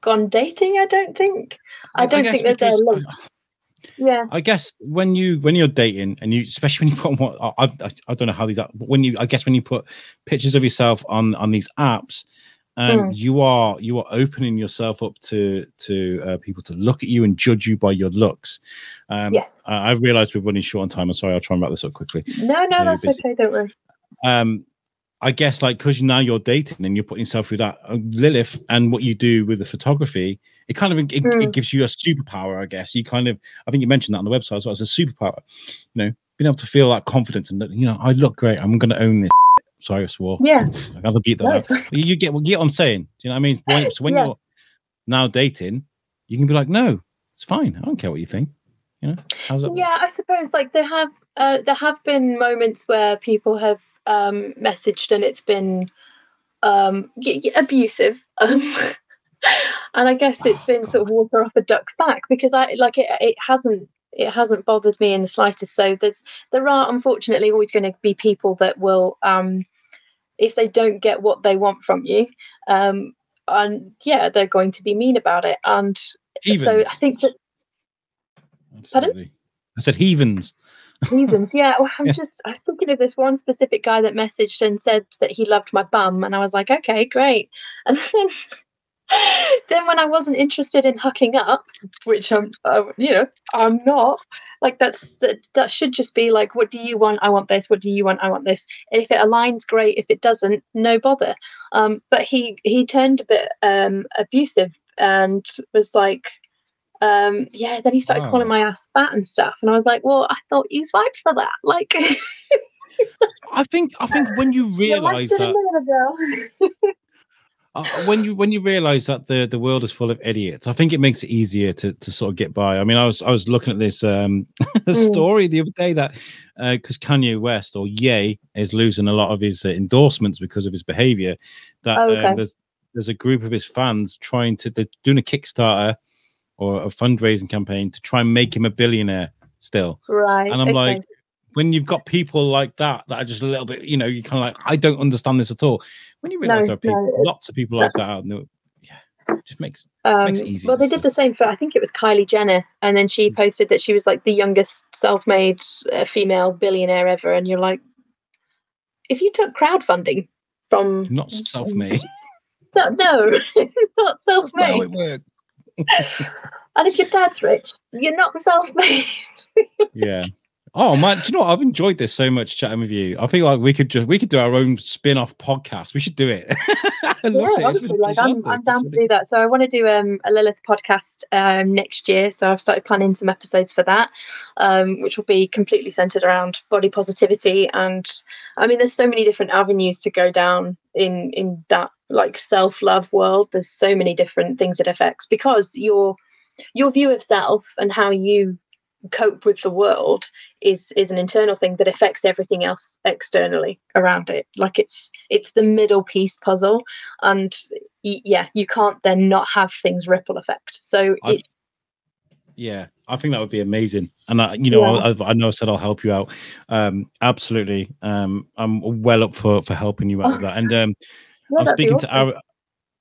gone dating. I don't think. I don't guess think there's a because- link. Yeah. I guess when you when you're dating and you especially when you put what I, I I don't know how these are but when you I guess when you put pictures of yourself on on these apps um Mm. you are you are opening yourself up to to uh, people to look at you and judge you by your looks um Yes. I, I've realized we're running short on time I'm sorry I'll try and wrap this up quickly No, no, that's busy. okay. Don't worry. um I guess like because now you're dating and you're putting yourself through that uh, Lilith and what you do with the photography, it kind of it, it Mm. gives you a superpower. I guess you kind of I think you mentioned that on the website as well as a superpower. You know, being able to feel that confidence and that you know I look great. I'm going to own this. Sorry, I swore. Yeah. I got to beat that No, out. it's fine. You, you get you get what I'm saying. Do you know what I mean? When, so when Yeah. you're now dating, you can be like, no, it's fine. I don't care what you think. You know? Yeah, I suppose like there have uh, there have been moments where people have um, messaged and it's been um, y- y- abusive. Um, and I guess it's Oh, been sort of water off a duck's back because I like it. It hasn't it hasn't bothered me in the slightest. So there's there are unfortunately always going to be people that will um, if they don't get what they want from you, um, and yeah, they're going to be mean about it. And so I think that Pardon? I said heathens. Reasons, yeah. Well, I'm Yeah. just I was thinking of this one specific guy that messaged and said that he loved my bum, and I was like, okay, great. And then, then when I wasn't interested in hooking up, which I'm, uh, you know, I'm not. Like that's that, that should just be like, what do you want? I want this. What do you want? I want this. And if it aligns, great. If it doesn't, no bother. Um, but he he turned a bit um abusive and was like, um, yeah. Then he started Wow. calling my ass fat and stuff, and I was like, well, I thought you swiped for that. Like, I think I think when you you realize liked it a that uh, when you when you realize that the the world is full of idiots, I think it makes it easier to to sort of get by. I mean, I was I was looking at this um Mm. story the other day that because Kanye West or Ye is losing a lot of his uh, endorsements because of his behavior. That Oh, um, there's there's a group of his fans trying to they're doing a Kickstarter or a fundraising campaign to try and make him a billionaire still. right. And I'm okay. like, when you've got people like that that are just a little bit, you know, you kind of like, I don't understand this at all. When you realize No, there are people, no, lots of people like that, out there, yeah, it just makes Um, makes it easier well, they did the same for I think it was Kylie Jenner, and then she Mm. posted that she was like the youngest self-made uh, female billionaire ever, and you're like, if you took crowdfunding from not self-made. no, no not not how self-made, it works. and if your dad's rich, you're not self-made. Yeah. Oh man, do you know what? I've enjoyed this so much chatting with you. I feel like we could just we could do our own spin-off podcast. We should do it. yeah, honestly, like I'm, I'm down to do that. So I want to do um, a Lilith podcast um, next year. So I've started planning some episodes for that, um, which will be completely centered around body positivity. And I mean, there's so many different avenues to go down in in that like self-love world. There's so many different things it affects because your your view of self and how you cope with the world is is an internal thing that affects everything else externally around it like it's it's the middle piece puzzle and y- yeah you can't then not have things ripple effect so I, it, yeah i think that would be amazing and I, you know yeah. I, I, know i said i'll help you out um absolutely um i'm well up for for helping you out oh. with that and um yeah, i'm speaking awesome. to Aaron,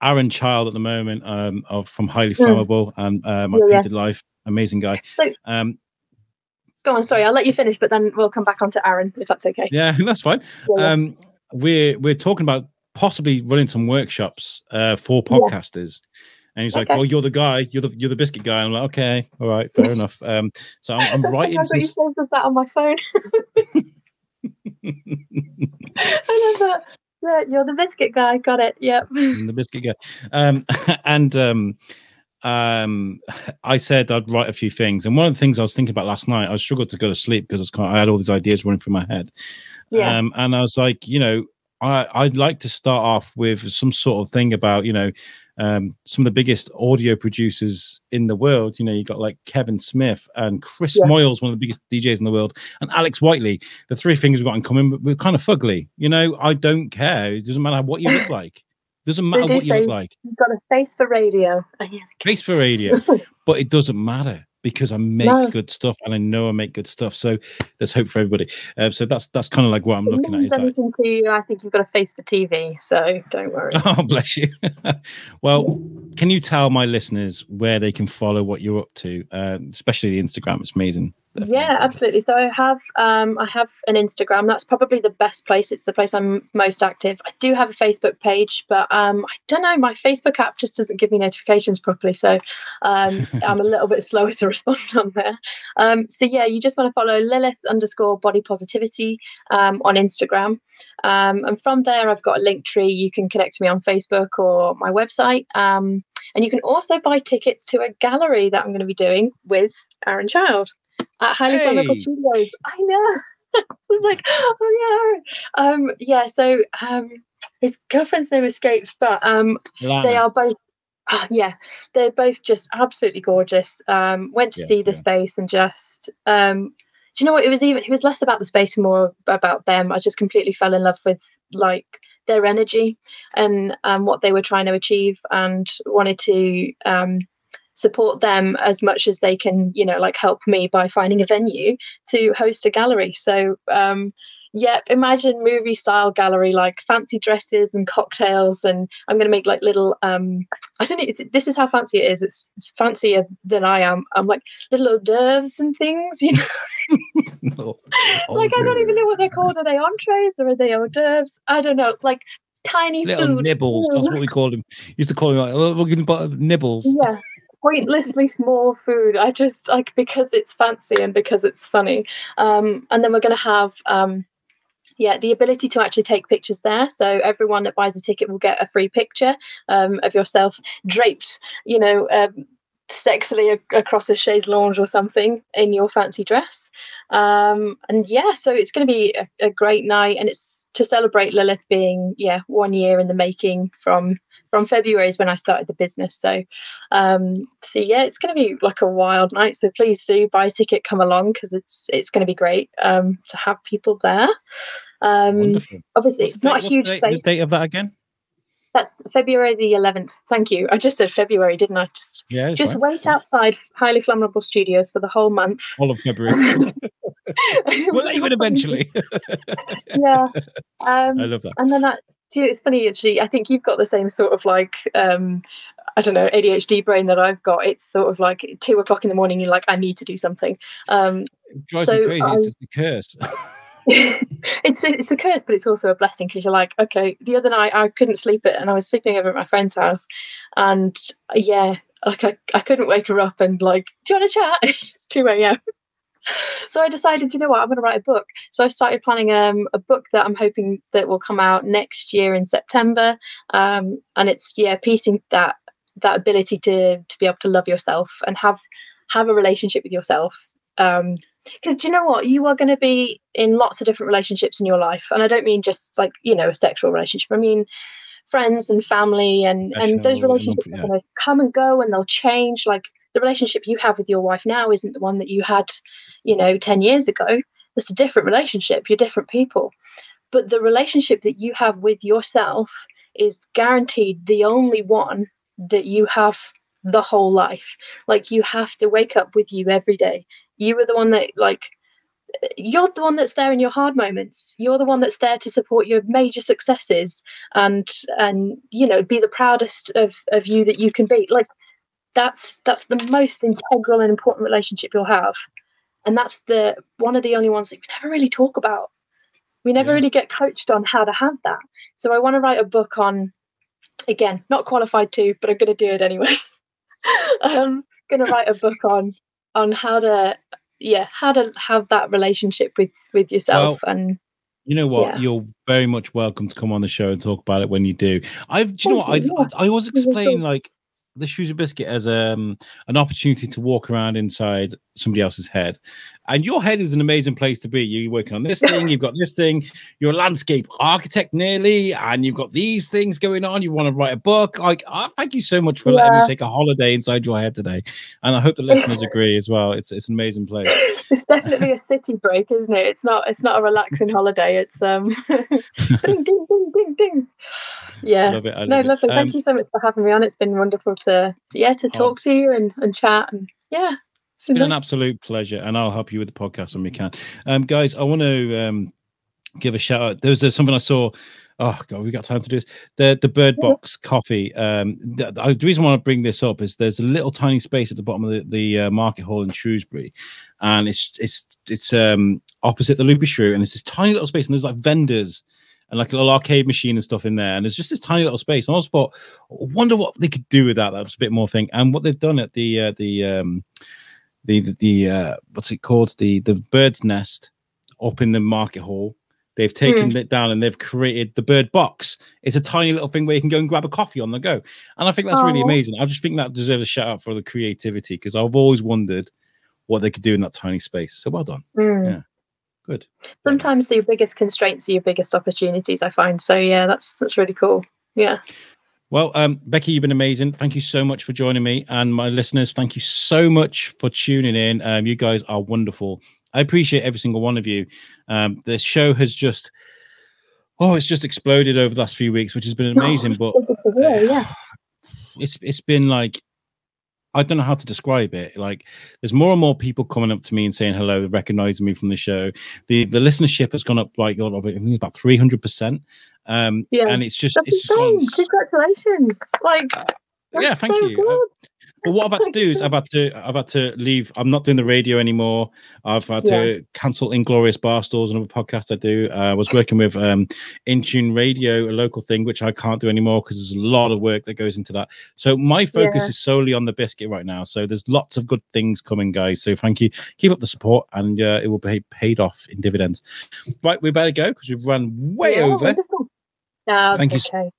Aaron Child at the moment um of from highly hmm. flammable mm. and uh, my yeah, painted life amazing guy so, um Go on, sorry, I'll let you finish, but then we'll come back on to Aaron if that's okay. Yeah, that's fine. Yeah, um, we're we're talking about possibly running some workshops uh, for podcasters. And he's like, "Well, you're the guy. You're the you're the biscuit guy." I'm like, "Okay, all right, fair enough." Um, so I'm, I'm writing. Some... You saved that on my phone. I love that. Yeah, you're the biscuit guy. Got it. Yep. the biscuit guy. Um, and um, um, I said I'd write a few things, and one of the things I was thinking about last night, I struggled to go to sleep because I, was kind of, I had all these ideas running through my head. Yeah. Um, and I was like, you know, I, I'd like to start off with some sort of thing about, you know, um, some of the biggest audio producers in the world. You know, you got like Kevin Smith and Chris yeah. Moyles, one of the biggest DJs in the world, and Alex Whiteley. The three things we've got in common, but we're kind of fugly. You know, I don't care. It doesn't matter what you look like. Doesn't matter what you look like. You've got a face for radio. Face for radio, but it doesn't matter because I make no. good stuff and I know I make good stuff. So there's hope for everybody. Uh, so that's that's kind of like what I'm it looking at. Is anything to you, I think you've got a face for TV. So don't worry. Oh, bless you. well, can you tell my listeners where they can follow what you're up to, uh, especially the Instagram? It's amazing. Definitely. Yeah, absolutely. So I have um, I have an Instagram. That's probably the best place. It's the place I'm most active. I do have a Facebook page, but um, I don't know. My Facebook app just doesn't give me notifications properly, so um, I'm a little bit slower to respond on there. Um, so yeah, you just want to follow Lilith underscore Body Positivity um, on Instagram, um, and from there I've got a link tree. You can connect to me on Facebook or my website, Um and you can also buy tickets to a gallery that I'm going to be doing with Aaron Child at Highly hey. Studios. I know. so it's like, oh yeah. Um, yeah, so um, his girlfriend's name escapes, but um, they are both Oh, yeah, they're both just absolutely gorgeous. Um, went to yes, see the yeah. space and just, um, do you know what? It was even, it was less about the space and more about them. I just completely fell in love with like their energy and um, what they were trying to achieve and wanted to um, support them as much as they can, you know, like help me by finding a venue to host a gallery. So, um, yep, imagine movie style gallery, like fancy dresses and cocktails. And I'm going to make like little, um, I don't know, this is how fancy it is. It's, it's fancier than I am. I'm like little hors d'oeuvres and things, you know. like I don't even know what they're called. Are they entrees or are they hors d'oeuvres? I don't know. Like tiny little food. nibbles. That's what we called them. Used to call them like, oh, we're nibbles. Yeah, pointlessly small food. I just like because it's fancy and because it's funny. Um, and then we're going to have um, yeah the ability to actually take pictures there so everyone that buys a ticket will get a free picture um, of yourself draped you know um, sexily a- across a chaise lounge or something in your fancy dress um, and yeah so it's going to be a, a, great night and it's to celebrate lilith being yeah one year in the making from from February is when I started the business. So, um, so yeah, it's going to be like a wild night. So please do buy a ticket, come along because it's it's going to be great um, to have people there. Um, Wonderful. Obviously, what's it's not date, a huge the date, space. The date of that again? That's February the 11th. Thank you. I just said February, didn't I? Just yeah, just right. wait outside Highly Flammable Studios for the whole month. All of February. we'll it eventually. yeah. Um, I love that. And then that you know, it's funny actually. I think you've got the same sort of like um, I don't know ADHD brain that I've got. It's sort of like two o'clock in the morning. You're like, I need to do something. Um, it drives so me crazy. I, it's just a curse. it's a, it's a curse, but it's also a blessing because you're like, okay. The other night I couldn't sleep it, and I was sleeping over at my friend's house, and yeah, like I, I couldn't wake her up and like, do you want to chat? it's two a.m. so I decided, you know what, I'm going to write a book. So I started planning um, a book that I'm hoping that will come out next year in September. Um, and it's yeah, piecing that that ability to to be able to love yourself and have have a relationship with yourself. Um, because do you know what you are going to be in lots of different relationships in your life and i don't mean just like you know a sexual relationship i mean friends and family and and those relationships are going to come and go and they'll change like the relationship you have with your wife now isn't the one that you had you know 10 years ago. It's a different relationship. You're different people. But the relationship that you have with yourself is guaranteed the only one that you have the whole life. Like you have to wake up with you every day. You are the one that like you're the one that's there in your hard moments. You're the one that's there to support your major successes and and you know be the proudest of of you that you can be. Like that's that's the most integral and important relationship you'll have and that's the one of the only ones that we never really talk about we never yeah. really get coached on how to have that so i want to write a book on again not qualified to but i'm going to do it anyway i'm going to write a book on on how to yeah how to have that relationship with with yourself well, and you know what? Yeah. You're very much welcome to come on the show and talk about it when you do. I've, do you know what? I, I always explain like the Shrewsbury Biscuit as um an opportunity to walk around inside somebody else's head. And your head is an amazing place to be. You're working on this thing, you've got this thing, you're a landscape architect nearly, and you've got these things going on. You want to write a book. Like, oh, thank you so much for yeah. letting me take a holiday inside your head today. And I hope the listeners agree as well. It's it's an amazing place. It's definitely a city break, isn't it? It's not it's not a relaxing holiday. It's um ding ding ding ding ding. Yeah. Love it, love no, lovely. Um, thank you so much for having me on. It's been wonderful to yeah, to oh. talk to you and, and chat and yeah. It's been an absolute pleasure, and I'll help you with the podcast when we can. Um, guys, I want to um, give a shout out. There was uh, something I saw. Oh god, we got time to do this. The the Bird Box coffee. Um, the, the, reason I want to bring this up is there's a little tiny space at the bottom of the, the uh, market hall in Shrewsbury, and it's it's it's um opposite the Loopy Shrew, and it's this tiny little space, and there's like vendors and like a little arcade machine and stuff in there. And there's just this tiny little space. And I was thought, I wonder what they could do with that. That was a bit more thing. And what they've done at the uh, the um the the, the uh, what's it called the the bird's nest up in the market hall. They've taken mm. it down and they've created the bird box. It's a tiny little thing where you can go and grab a coffee on the go. And I think that's really amazing. I just think that deserves a shout out for the creativity because I've always wondered what they could do in that tiny space. So well done. Mm. Yeah. Good. Sometimes your biggest constraints are your biggest opportunities, I find. So yeah, that's that's really cool. Yeah. Well, um, Becky, you've been amazing. Thank you so much for joining me. And my listeners, thank you so much for tuning in. Um, you guys are wonderful. I appreciate every single one of you. Um, the show has just, oh, it's just exploded over the last few weeks, which has been amazing. But yeah, it's it's been like I don't know how to describe it. Like, there's more and more people coming up to me and saying hello, recognizing me from the show. The the listenership has gone up like a lot of I think it's about three hundred percent. Um, yeah, and it's just That's it's just gone, congratulations! Like, yeah, thank so you. But what I've had to do is I've had to I've had to leave. I'm not doing the radio anymore. I've had yeah. to cancel Inglorious Barstools, another podcast I do. Uh, I was working with um, Intune Radio, a local thing, which I can't do anymore because there's a lot of work that goes into that. So my focus yeah. is solely on the biscuit right now. So there's lots of good things coming, guys. So thank you. Keep up the support, and uh, it will be paid off in dividends. Right, we better go because we've run way yeah, over. No, thank you. Okay.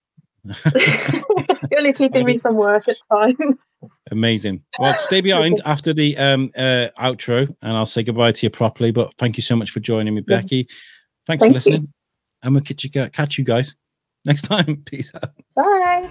You're only keeping me from work. It's fine. Amazing. Well, stay behind after the um, uh, outro, and I'll say goodbye to you properly. But thank you so much for joining me, Becky. Thanks Thank for listening, you. and we'll catch you, catch you guys next time. Peace out. Bye.